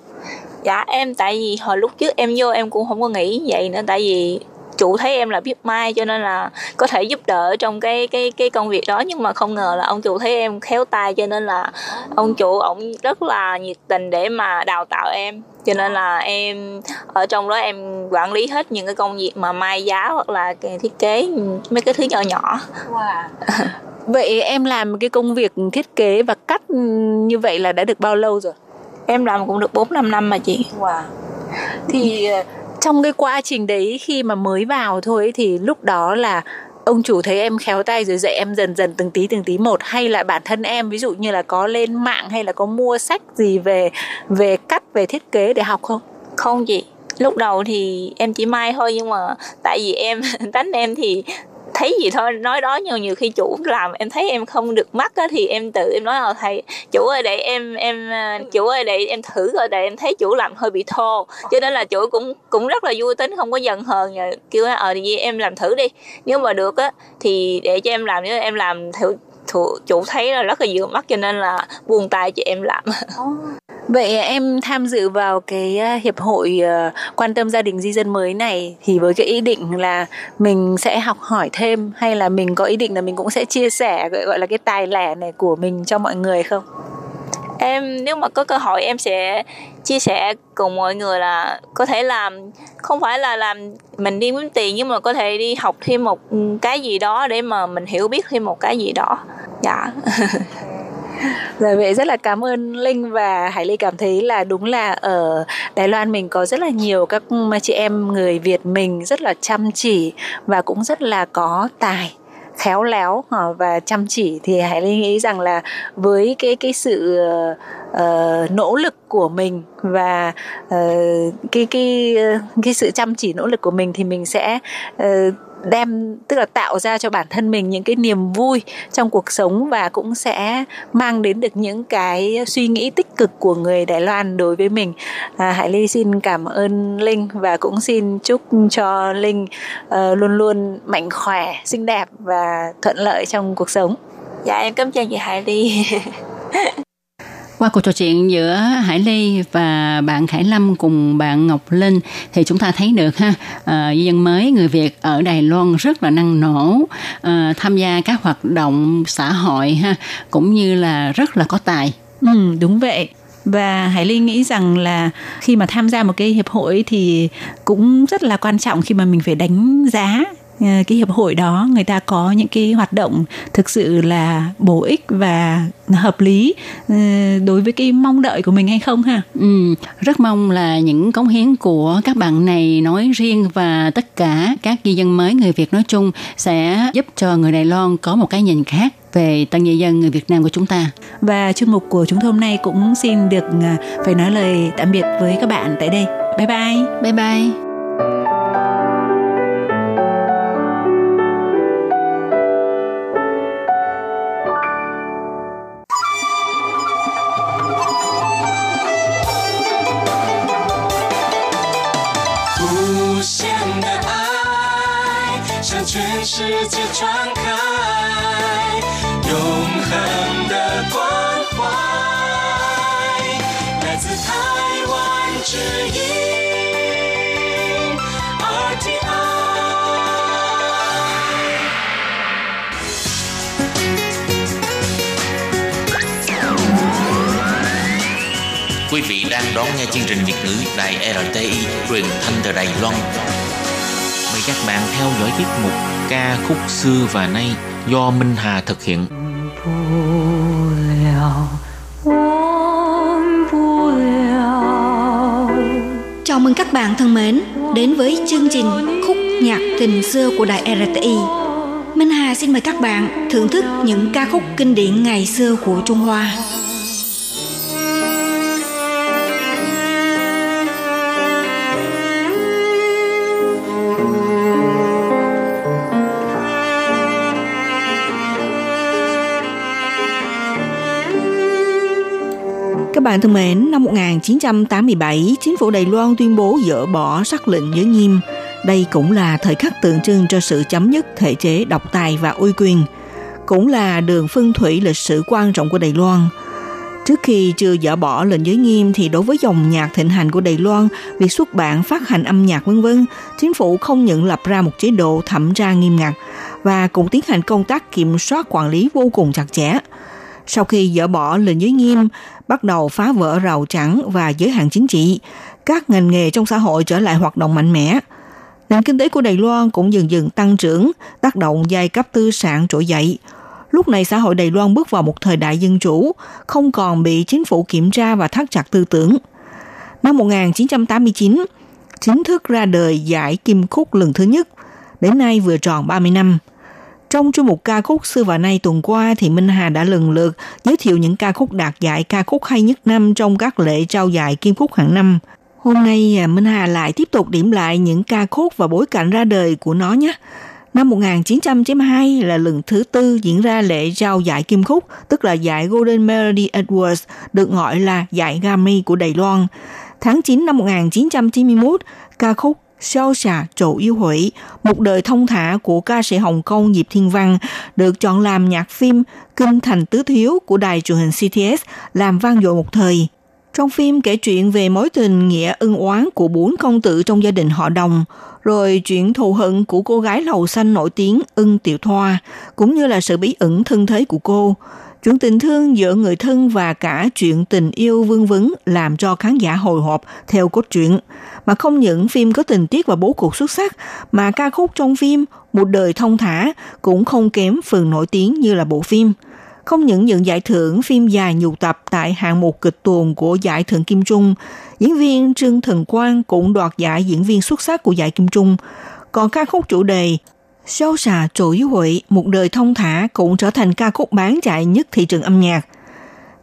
Dạ em tại vì hồi lúc trước em vô em cũng không có nghĩ vậy nữa tại vì chủ thấy em là biết mai cho nên là có thể giúp đỡ trong cái cái cái công việc đó. Nhưng mà không ngờ là ông chủ thấy em khéo tay cho nên là ông chủ ổng rất là nhiệt tình để mà đào tạo em. Cho nên là em ở trong đó em quản lý hết những cái công việc mà mai giá hoặc là thiết kế mấy cái thứ nhỏ nhỏ. Wow. vậy em làm cái công việc thiết kế và cắt như vậy là đã được bao lâu rồi? Em làm cũng được 4 5 năm mà chị. Wow. Thì trong cái quá trình đấy khi mà mới vào thôi thì lúc đó là ông chủ thấy em khéo tay rồi dạy em dần dần từng tí từng tí một. Hay là bản thân em, ví dụ như là có lên mạng hay là có mua sách gì về về cắt, về thiết kế để học không? Không chị. Lúc đầu thì em chỉ may thôi nhưng mà tại vì em tính em thì thấy gì thôi. Nói đó nhưng nhiều khi chủ làm em thấy em không được mắt á, thì em tự em nói là thầy, chủ ơi, để em em ờ, chủ ơi, để em thử rồi để em thấy chủ làm hơi bị thô. Cho nên là chủ cũng cũng rất là vui tính, không có giận hờn kêu ờ thì em làm thử đi. Nếu mà được á, thì để cho em làm, nếu em làm thử theo chủ thấy là rất là dựa mắt cho nên là buồn tay cho em làm Vậy em tham dự vào cái ờ, hiệp hội ờ, quan tâm gia đình di dân mới này thì với cái ý định là mình sẽ học hỏi thêm hay là mình có ý định là mình cũng sẽ chia sẻ gọi là cái tài lẻ này của mình cho mọi người không? Em, nếu mà có cơ hội em sẽ chia sẻ cùng mọi người là có thể làm, không phải là làm mình đi kiếm tiền, nhưng mà có thể đi học thêm một cái gì đó để mà mình hiểu biết thêm một cái gì đó. Dạ. rồi vậy rất là cảm ơn Linh và Hải Ly cảm thấy là đúng là ở Đài Loan mình có rất là nhiều các ừ, chị em người Việt mình rất là chăm chỉ và cũng rất là có tài khéo léo ờ, và chăm chỉ thì Hải nghĩ rằng là với cái cái sự uh, nỗ lực của mình và uh, cái cái cái sự chăm chỉ nỗ lực của mình thì mình sẽ uh, đem tức là tạo ra cho bản thân mình những cái niềm vui trong cuộc sống và cũng sẽ mang đến được những cái suy nghĩ tích cực của người Đài Loan đối với mình. À, Hải Ly xin cảm ơn Linh và cũng xin chúc cho Linh uh, luôn luôn mạnh khỏe, xinh đẹp và thuận lợi trong cuộc sống. Dạ em cảm ơn chị Hải Ly. Qua cuộc trò chuyện giữa Hải Ly và bạn Khải Lâm cùng bạn Ngọc Linh thì chúng ta thấy được ha uh, dân mới người Việt ở Đài Loan rất là năng nổ ờ, tham gia các hoạt động xã hội ha cũng như là rất là có tài. Ừ, đúng vậy và Hải Ly nghĩ rằng là khi mà tham gia một cái hiệp hội thì cũng rất là quan trọng khi mà mình phải đánh giá cái hiệp hội đó người ta có những cái hoạt động thực sự là bổ ích và hợp lý ờ, đối với cái mong đợi của mình hay không ha ừ, rất mong là những cống hiến của các bạn này nói riêng và tất cả các di dân mới người Việt nói chung sẽ giúp cho người Đài Loan có một cái nhìn khác về tân nhân dân người Việt Nam của chúng ta. Và chuyên mục của chúng tôi hôm nay cũng xin được ờ, phải nói lời tạm biệt với các bạn tại đây. Bye bye. Bye bye. Quý vị đang đón nghe chương trình Việt ngữ Đài RTI truyền thanh từ Đài Loan. Mời các bạn theo dõi tiết mục ca khúc xưa và nay do Minh Hà thực hiện. Chào mừng các bạn thân mến, đến với chương trình khúc nhạc tình xưa của đài RTI. Minh Hà xin mời các bạn thưởng thức những ca khúc kinh điển ngày xưa của Trung Hoa. Bạn thân mến, năm 1987, chính phủ Đài Loan tuyên bố dỡ bỏ sắc lệnh giới nghiêm. Đây cũng là thời khắc tượng trưng cho sự chấm dứt thể chế độc tài và uy quyền. Cũng là đường phân thủy lịch sử quan trọng của Đài Loan. Trước khi chưa dỡ bỏ lệnh giới nghiêm thì đối với dòng nhạc thịnh hành của Đài Loan, việc xuất bản, phát hành âm nhạc vân vân, chính phủ không những lập ra một chế độ thẩm tra nghiêm ngặt và cũng tiến hành công tác kiểm soát quản lý vô cùng chặt chẽ. Sau khi dỡ bỏ lệnh giới nghiêm, bắt đầu phá vỡ rào chắn và giới hạn chính trị, các ngành nghề trong xã hội trở lại hoạt động mạnh mẽ. Nền kinh tế của Đài Loan cũng dần dần tăng trưởng, tác động giai cấp tư sản trỗi dậy. Lúc này xã hội Đài Loan bước vào một thời đại dân chủ, không còn bị chính phủ kiểm tra và thắt chặt tư tưởng. Năm 1989, chính thức ra đời giải Kim Khúc lần thứ nhất, đến nay vừa tròn 30 năm – trong chuyên mục ca khúc xưa và nay tuần qua thì Minh Hà đã lần lượt giới thiệu những ca khúc đạt giải ca khúc hay nhất năm trong các lễ trao giải Kim Khúc hàng năm. Hôm nay à, Minh Hà lại tiếp tục điểm lại những ca khúc và bối cảnh ra đời của nó nhé. Năm 1992 là lần thứ tư diễn ra lễ trao giải Kim Khúc, tức là giải Golden Melody Awards, được gọi là giải Grammy của Đài Loan. Tháng 9 năm 1991, ca khúc Sao xà trổ yêu hủy, một đời thông thả của ca sĩ Hồng Kông Diệp Thiên Văn được chọn làm nhạc phim Kinh Thành Tứ Thiếu của đài truyền hình CTS làm vang dội một thời. Trong phim kể chuyện về mối tình nghĩa ân oán của bốn công tử trong gia đình họ đồng, rồi chuyện thù hận của cô gái lầu xanh nổi tiếng ưng tiểu thoa, cũng như là sự bí ẩn thân thế của cô. Chuyện tình thương giữa người thân và cả chuyện tình yêu vương vấn làm cho khán giả hồi hộp theo cốt truyện. Mà không những phim có tình tiết và bố cục xuất sắc, mà ca khúc trong phim Một đời thông thả cũng không kém phần nổi tiếng như là bộ phim. Không những nhận giải thưởng phim dài nhiều tập tại hạng mục kịch tuồng của giải thưởng Kim Trung, diễn viên Trương Thần Quang cũng đoạt giải diễn viên xuất sắc của giải Kim Trung. Còn ca khúc chủ đề Sâu xà trỗi hụi một đời thông thả cũng trở thành ca khúc bán chạy nhất thị trường âm nhạc.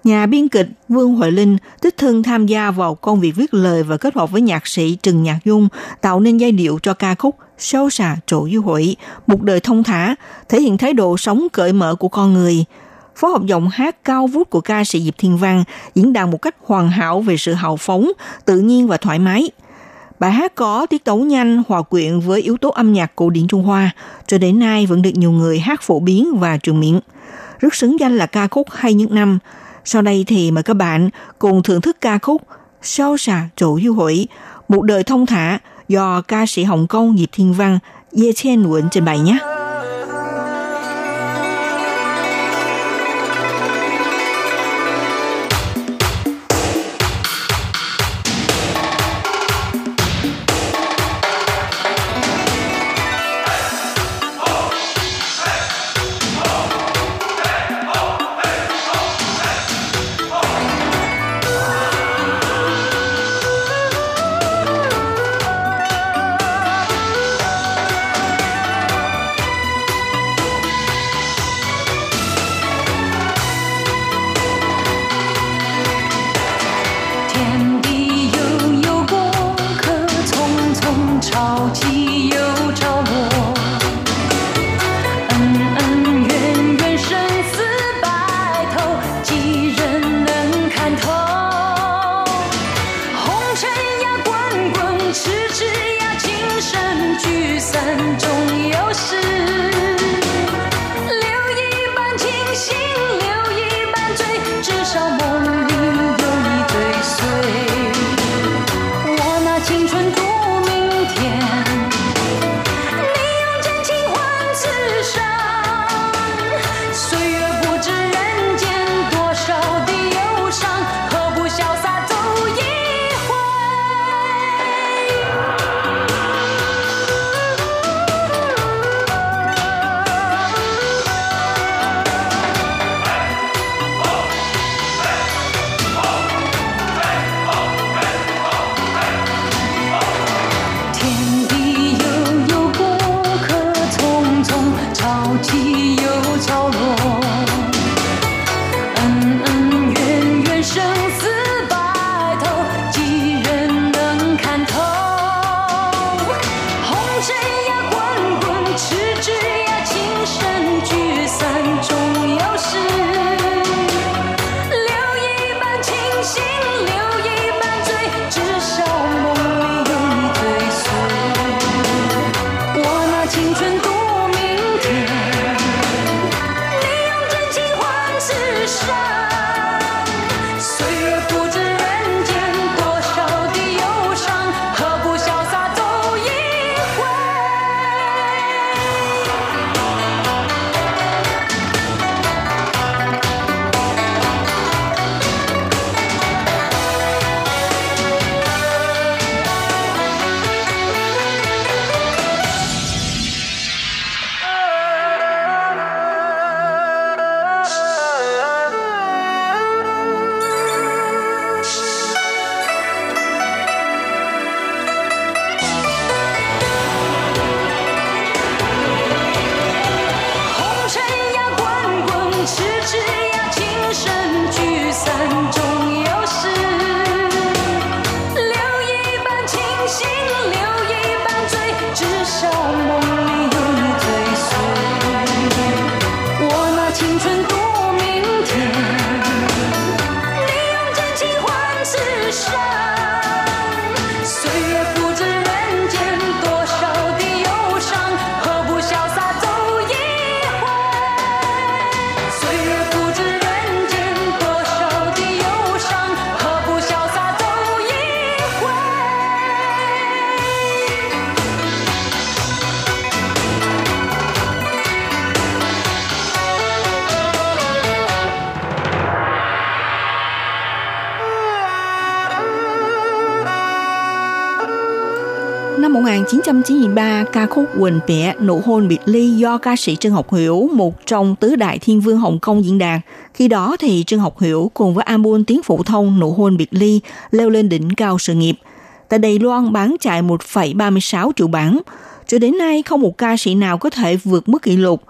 Nhà biên kịch Vương Huệ Linh tích thân tham gia vào công việc viết lời và kết hợp với nhạc sĩ Trần Nhạc Dung tạo nên giai điệu cho ca khúc Sâu xà trỗi hụi một đời thông thả, thể hiện thái độ sống cởi mở của con người. Phối hợp giọng hát cao vút của ca sĩ Diệp Thiên Văn diễn đạt một cách hoàn hảo về sự hào phóng, tự nhiên và thoải mái – Bài hát có tiết tấu nhanh, hòa quyện với yếu tố âm nhạc cổ điển Trung Hoa, cho đến nay vẫn được nhiều người hát phổ biến và truyền miệng. Rất xứng danh là ca khúc hay những năm. Sau đây thì mời các bạn cùng thưởng thức ca khúc Sao xà trổ du hội, một đời thông thả do ca sĩ Hồng Kông Diệp Thiên Văn, Ye Chen Nguyễn trình bày nhé. 1993, ca khúc Quỳnh Pẹ Nụ hôn biệt ly do ca sĩ Trương Học Hiểu, một trong tứ đại thiên vương Hồng Kông diễn đàn. Khi đó thì Trương Học Hiểu cùng với album tiếng phổ thông Nụ hôn biệt ly leo lên đỉnh cao sự nghiệp. Tại Đài Loan bán chạy 1,36 triệu bản. Cho đến nay không một ca sĩ nào có thể vượt mức kỷ lục.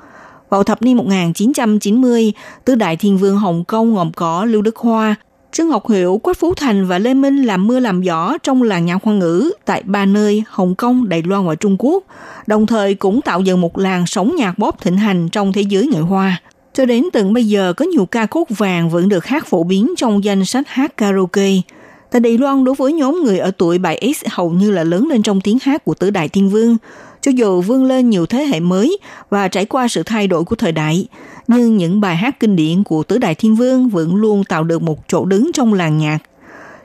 Vào thập niên 1990, tứ đại thiên vương Hồng Kông gồm có Lưu Đức Hoa, Trương Ngọc Hiểu, Quách Phú Thành và Lê Minh làm mưa làm gió trong làng nhạc hoa ngữ tại ba nơi Hồng Kông, Đài Loan và Trung Quốc, đồng thời cũng tạo dựng một làng sống nhạc bóp thịnh hành trong thế giới người Hoa. Cho đến tận bây giờ có nhiều ca khúc vàng vẫn được hát phổ biến trong danh sách hát karaoke. Tại Đài Loan đối với nhóm người ở tuổi 7X hầu như là lớn lên trong tiếng hát của tứ đại thiên vương, cho dù vươn lên nhiều thế hệ mới và trải qua sự thay đổi của thời đại, nhưng những bài hát kinh điển của tứ đại thiên vương vẫn luôn tạo được một chỗ đứng trong làng nhạc.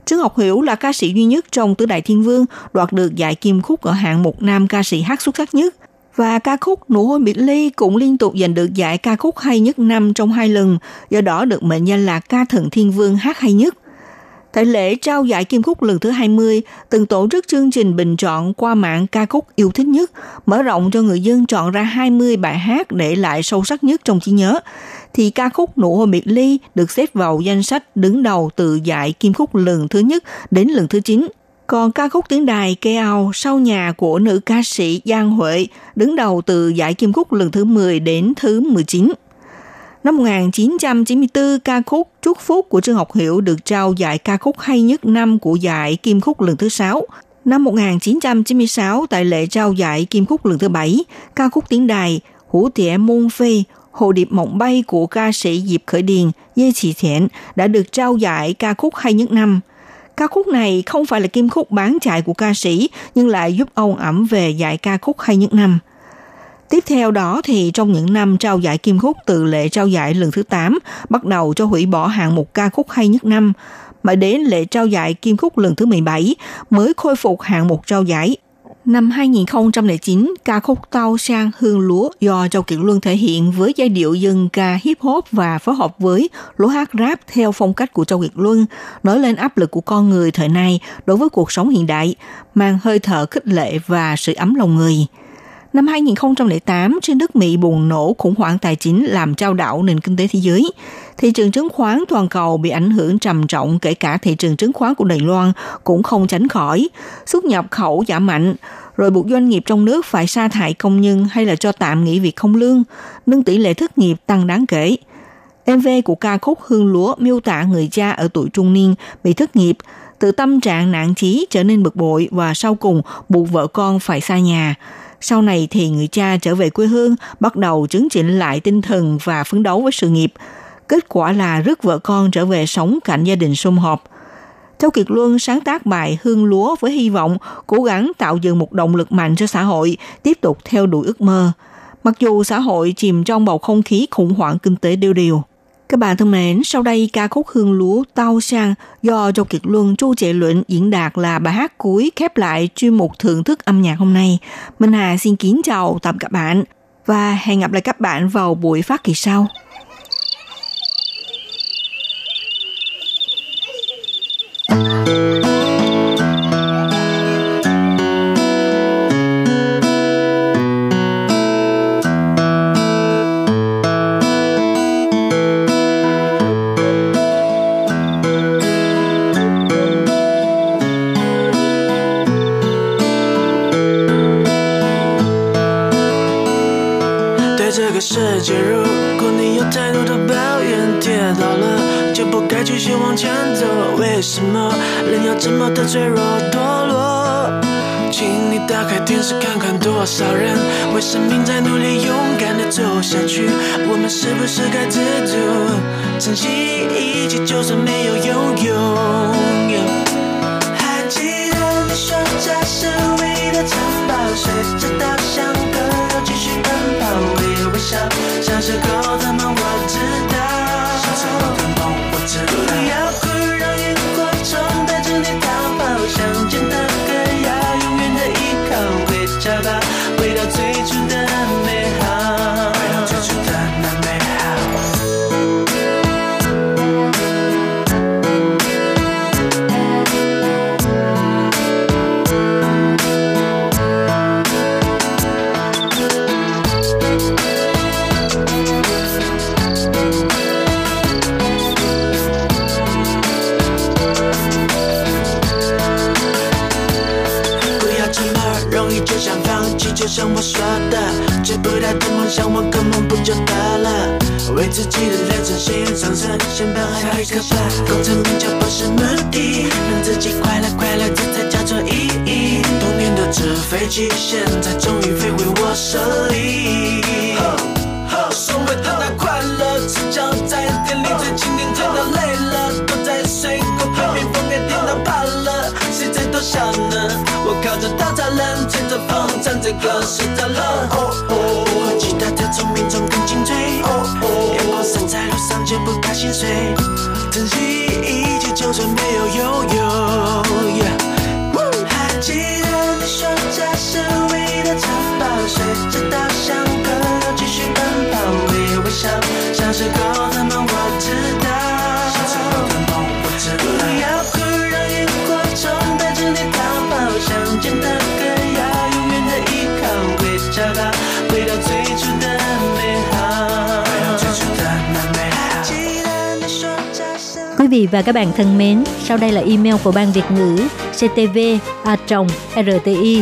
Trương Ngọc Hiểu là ca sĩ duy nhất trong tứ đại thiên vương đoạt được giải kim khúc ở hạng một nam ca sĩ hát xuất sắc nhất. Và ca khúc Nụ hôn biệt ly cũng liên tục giành được giải ca khúc hay nhất năm trong hai lần, do đó được mệnh danh là ca thần thiên vương hát hay nhất. Tại lễ trao giải Kim Khúc lần thứ 20, từng tổ chức chương trình bình chọn qua mạng ca khúc yêu thích nhất, mở rộng cho người dân chọn ra 20 bài hát để lại sâu sắc nhất trong trí nhớ. Thì ca khúc Nụ hôn biệt ly được xếp vào danh sách đứng đầu từ giải Kim Khúc lần thứ nhất đến lần thứ 9. Còn ca khúc tiếng đài Keo sau nhà của nữ ca sĩ Giang Huệ đứng đầu từ giải Kim Khúc lần thứ 10 đến thứ 19. Năm 1994, ca khúc Chúc Phúc của Trương Học Hiểu được trao giải ca khúc hay nhất năm của giải Kim Khúc lần thứ 6. Năm 1996, tại lễ trao giải Kim Khúc lần thứ 7, ca khúc tiếng đài Hủ Tỉa Môn Phê Hồ điệp mộng bay của ca sĩ Diệp Khởi Điền, Dê Chỉ Thiện đã được trao giải ca khúc hay nhất năm. Ca khúc này không phải là kim khúc bán chạy của ca sĩ, nhưng lại giúp ông ẩm về giải ca khúc hay nhất năm – Tiếp theo đó thì trong những năm trao giải Kim Khúc từ lễ trao giải lần thứ 8 bắt đầu cho hủy bỏ hạng mục ca khúc hay nhất năm, mà đến lễ trao giải Kim Khúc lần thứ 17 mới khôi phục hạng mục trao giải. Năm 2009, ca khúc Tao Sang Hương Lúa do Châu Kiệt Luân thể hiện với giai điệu dân ca hip hop và phối hợp với lúa hát rap theo phong cách của Châu Kiệt Luân, nói lên áp lực của con người thời nay đối với cuộc sống hiện đại, mang hơi thở khích lệ và sự ấm lòng người. Năm 2008, trên nước Mỹ bùng nổ khủng hoảng tài chính làm trao đảo nền kinh tế thế giới. Thị trường chứng khoán toàn cầu bị ảnh hưởng trầm trọng kể cả thị trường chứng khoán của Đài Loan cũng không tránh khỏi. Xuất nhập khẩu giảm mạnh, rồi buộc doanh nghiệp trong nước phải sa thải công nhân hay là cho tạm nghỉ việc không lương, nâng tỷ lệ thất nghiệp tăng đáng kể. MV của ca khúc Hương Lúa miêu tả người cha ở tuổi trung niên bị thất nghiệp, từ tâm trạng nản chí trở nên bực bội và sau cùng buộc vợ con phải xa nhà. Sau này thì người cha trở về quê hương, bắt đầu chứng chỉnh lại tinh thần và phấn đấu với sự nghiệp. Kết quả là rước vợ con trở về sống cạnh gia đình sum họp. Châu Kiệt Luân sáng tác bài Hương Lúa với hy vọng cố gắng tạo dựng một động lực mạnh cho xã hội, tiếp tục theo đuổi ước mơ. Mặc dù xã hội chìm trong bầu không khí khủng hoảng kinh tế đều điều, các bạn thân mến, sau đây ca khúc Hương Lúa Tao Sang do Châu Kiệt Luân Chu Trệ Luận diễn đạt là bài hát cuối khép lại chuyên mục thưởng thức âm nhạc hôm nay. Minh Hà xin kính chào tạm các bạn và hẹn gặp lại các bạn vào buổi phát kỳ sau. 世为什么人要这么的脆弱堕落？请你打开电视看看，多少人为生命在努力，勇敢的走下去。我们是不是该知足，珍惜一切，就算没有拥有？还记得你说这是唯一的城堡，随着稻香歌又继续奔跑。笑，小时候的梦我知道，小时候的梦我知道。纸飞机，现在终于飞回我手里。所谓的那快乐，赤脚在店里最经典，甜到累了，躲在水果旁边，风也听到怕了，谁在偷笑呢？我靠着稻草人，吹着风，唱着歌睡着了。不会期待太聪明，中更精粹。阳光洒在路上，就不怕心碎。珍惜一切，就算没有拥有。这是唯一的城堡，随着稻香河流继续奔跑，微微笑。小时候的梦我知道，小时候的梦我知道。不要哭，让萤火虫带着你逃跑，想见的歌要永远的依靠，会找到，回到最初的美好，回到最初的那美好。记得你说这是。 Quý vị và các bạn thân mến, sau đây là email của Ban Việt ngữ ctv a rti